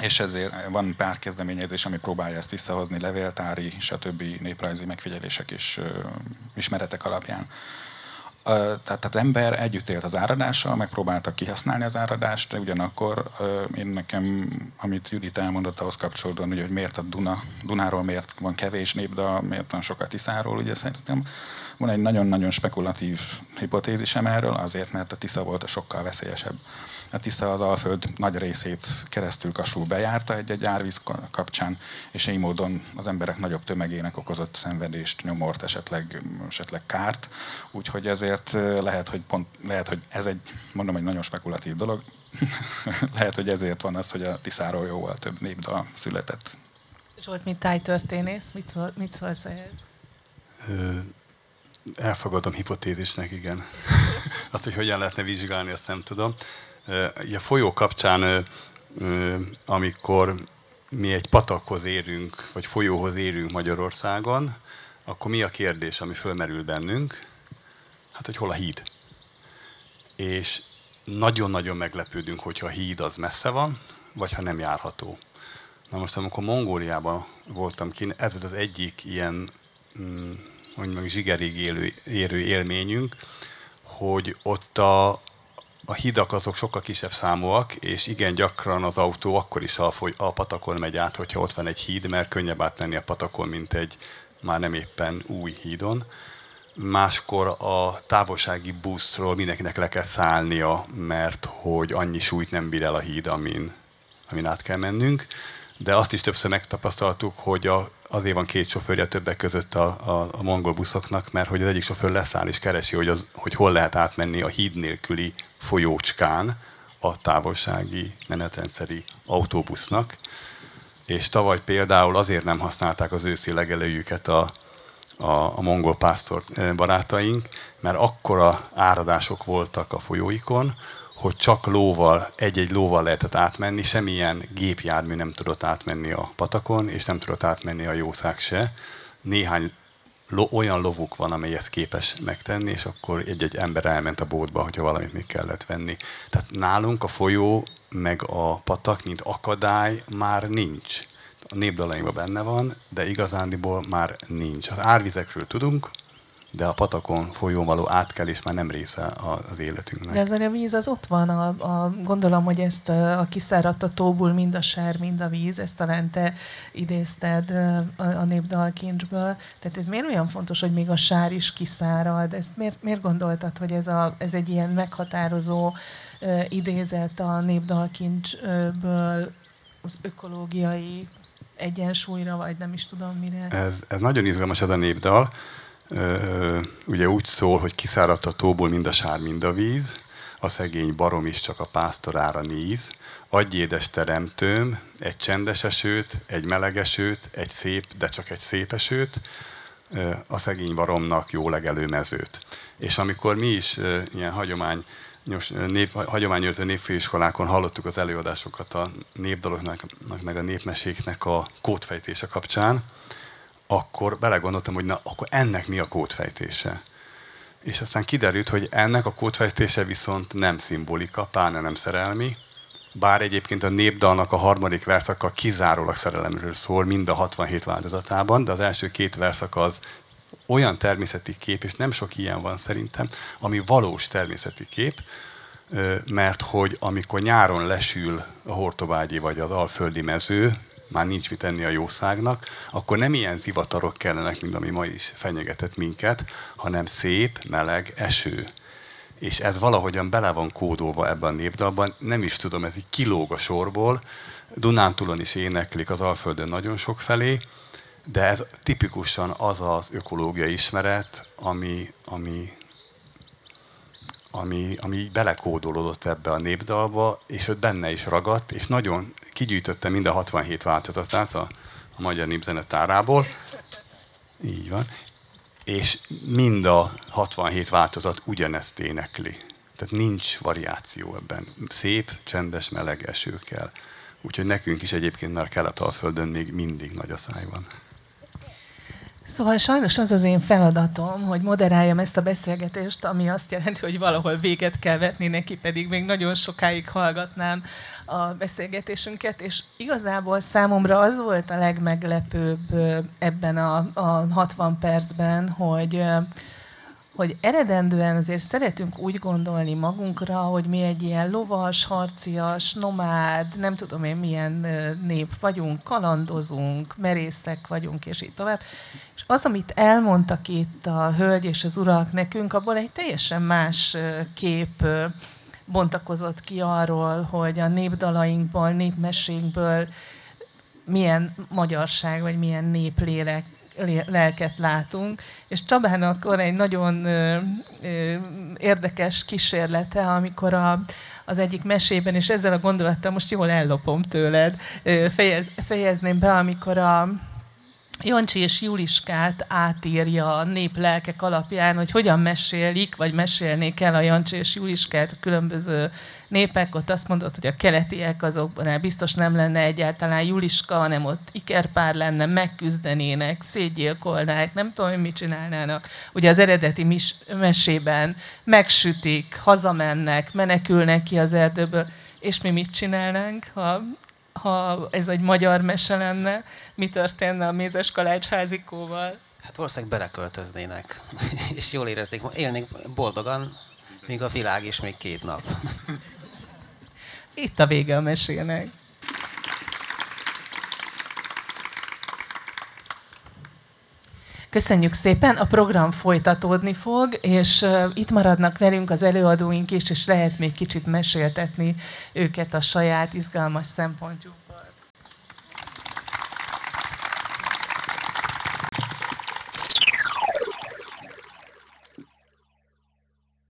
És ezért van pár kezdeményezés, ami próbálja ezt visszahozni levéltári, stb. néprajzi megfigyelések és ismeretek alapján tehát az ember együtt élt az áradással, megpróbálta kihasználni az áradást, de ugyanakkor én nekem, amit Judit elmondott ahhoz kapcsolódóan, hogy miért a Duna, Dunáról miért van kevés népdal, miért van sokat Tiszáról, ugye szerintem van egy nagyon-nagyon spekulatív hipotézisem erről, azért, mert a Tisza volt a sokkal veszélyesebb. A Tisza az Alföld nagy részét keresztül kasul bejárta egy-egy árvíz kapcsán, és így módon az emberek nagyobb tömegének okozott szenvedést, nyomort, esetleg, esetleg kárt. Úgyhogy ezért lehet, hogy, pont, lehet, hogy ez egy, mondom, egy nagyon spekulatív dolog. lehet, hogy ezért van az, hogy a Tiszáról jóval több népdal született. Zsolt, mint tájtörténész, mit, mit szólsz ehhez? Elfogadom hipotézisnek, igen. azt, hogy hogyan lehetne vizsgálni, azt nem tudom. A folyó kapcsán, amikor mi egy patakhoz érünk, vagy folyóhoz érünk Magyarországon, akkor mi a kérdés, ami fölmerül bennünk? Hát, hogy hol a híd? És nagyon-nagyon meglepődünk, hogyha a híd az messze van, vagy ha nem járható. Na most, amikor Mongóliában voltam kint, ez volt az egyik ilyen, mm, mondjuk zsigerig élő, érő élményünk, hogy ott a, a hidak azok sokkal kisebb számúak, és igen gyakran az autó akkor is a, a patakon megy át, hogyha ott van egy híd, mert könnyebb átmenni a patakon, mint egy már nem éppen új hídon. Máskor a távolsági buszról mindenkinek le kell szállnia, mert hogy annyi súlyt nem bír el a híd, amin, amin át kell mennünk. De azt is többször megtapasztaltuk, hogy a, azért van két sofőrje többek között a, a, a mongol buszoknak, mert hogy az egyik sofőr leszáll és keresi, hogy, az, hogy hol lehet átmenni a híd nélküli folyócskán a távolsági menetrendszeri autóbusznak. És tavaly például azért nem használták az őszi legelőjüket a, a, a mongol pásztor barátaink, mert akkora áradások voltak a folyóikon, hogy csak lóval, egy-egy lóval lehetett átmenni, semmilyen gépjármű nem tudott átmenni a patakon, és nem tudott átmenni a jószág se. Néhány lo, olyan lovuk van, amely ezt képes megtenni, és akkor egy-egy ember elment a bótba, hogyha valamit még kellett venni. Tehát nálunk a folyó meg a patak, mint akadály már nincs. A népdalaimban benne van, de igazándiból már nincs. Az árvizekről tudunk, de a patakon folyón való átkelés már nem része az életünknek. De ez a víz az ott van, a, a, gondolom, hogy ezt a, a kiszáradt a tóból mind a sár, mind a víz, ezt talán te idézted a, a népdalkincsből. Tehát ez miért olyan fontos, hogy még a sár is kiszárad? Ezt miért, miért gondoltad, hogy ez, a, ez egy ilyen meghatározó uh, idézet a népdalkincsből az ökológiai egyensúlyra, vagy nem is tudom mire? Ez, ez nagyon izgalmas ez a népdal ugye úgy szól, hogy kiszáradt a tóból mind a sár, mind a víz, a szegény barom is csak a pásztorára néz, adj édes teremtőm, egy csendes esőt, egy meleg esőt, egy szép, de csak egy szép esőt, a szegény baromnak jó legelő mezőt. És amikor mi is ilyen hagyomány, nép, hagyományőrző népfőiskolákon hallottuk az előadásokat a népdaloknak, meg a népmeséknek a kódfejtése kapcsán, akkor belegondoltam, hogy na, akkor ennek mi a kódfejtése. És aztán kiderült, hogy ennek a kódfejtése viszont nem szimbolika, pláne nem szerelmi, bár egyébként a népdalnak a harmadik verszaka kizárólag szerelemről szól, mind a 67 változatában, de az első két verszak az olyan természeti kép, és nem sok ilyen van szerintem, ami valós természeti kép, mert hogy amikor nyáron lesül a Hortobágyi vagy az Alföldi mező, már nincs mit enni a jószágnak, akkor nem ilyen zivatarok kellenek, mint ami ma is fenyegetett minket, hanem szép, meleg eső. És ez valahogyan bele van kódolva ebben a népdalban, nem is tudom, ez így kilóg a sorból, Dunántúlon is éneklik az Alföldön nagyon sok felé, de ez tipikusan az az ökológiai ismeret, ami, ami, ami, ami belekódolódott ebbe a népdalba, és ott benne is ragadt, és nagyon kigyűjtötte mind a 67 változatát a, a Magyar Népzenetárából. Így van. És mind a 67 változat ugyanezt énekli. Tehát nincs variáció ebben. Szép, csendes, meleg eső kell. Úgyhogy nekünk is egyébként már Kelet-Alföldön még mindig nagy a száj van. Szóval sajnos az az én feladatom, hogy moderáljam ezt a beszélgetést, ami azt jelenti, hogy valahol véget kell vetni, neki pedig még nagyon sokáig hallgatnám a beszélgetésünket, és igazából számomra az volt a legmeglepőbb ebben a, a 60 percben, hogy hogy eredendően azért szeretünk úgy gondolni magunkra, hogy mi egy ilyen lovas, harcias, nomád, nem tudom én milyen nép vagyunk, kalandozunk, merészek vagyunk, és így tovább. És az, amit elmondtak itt a hölgy és az urak nekünk, abból egy teljesen más kép bontakozott ki arról, hogy a népdalainkból, népmesénkből milyen magyarság, vagy milyen néplélek lelket látunk. És Csabának van egy nagyon érdekes kísérlete, amikor a, az egyik mesében, és ezzel a gondolattal most jól ellopom tőled, fejez, fejezném be, amikor a, Jancsi és Juliskát átírja a nép lelkek alapján, hogy hogyan mesélik, vagy mesélnék el a Jancsi és Juliskát a különböző népek. Ott azt mondod, hogy a keletiek azokban biztos nem lenne egyáltalán Juliska, hanem ott ikerpár lenne, megküzdenének, szétgyilkolnák, nem tudom, hogy mit csinálnának. Ugye az eredeti mis- mesében megsütik, hazamennek, menekülnek ki az erdőből, és mi mit csinálnánk, ha ha ez egy magyar mese lenne, mi történne a mézes kalács házikóval? Hát valószínűleg beleköltöznének, és jól éreznék, élnék boldogan, míg a világ is még két nap. Itt a vége a mesének. Köszönjük szépen, a program folytatódni fog, és itt maradnak velünk az előadóink is, és lehet még kicsit meséltetni őket a saját izgalmas szempontjuk.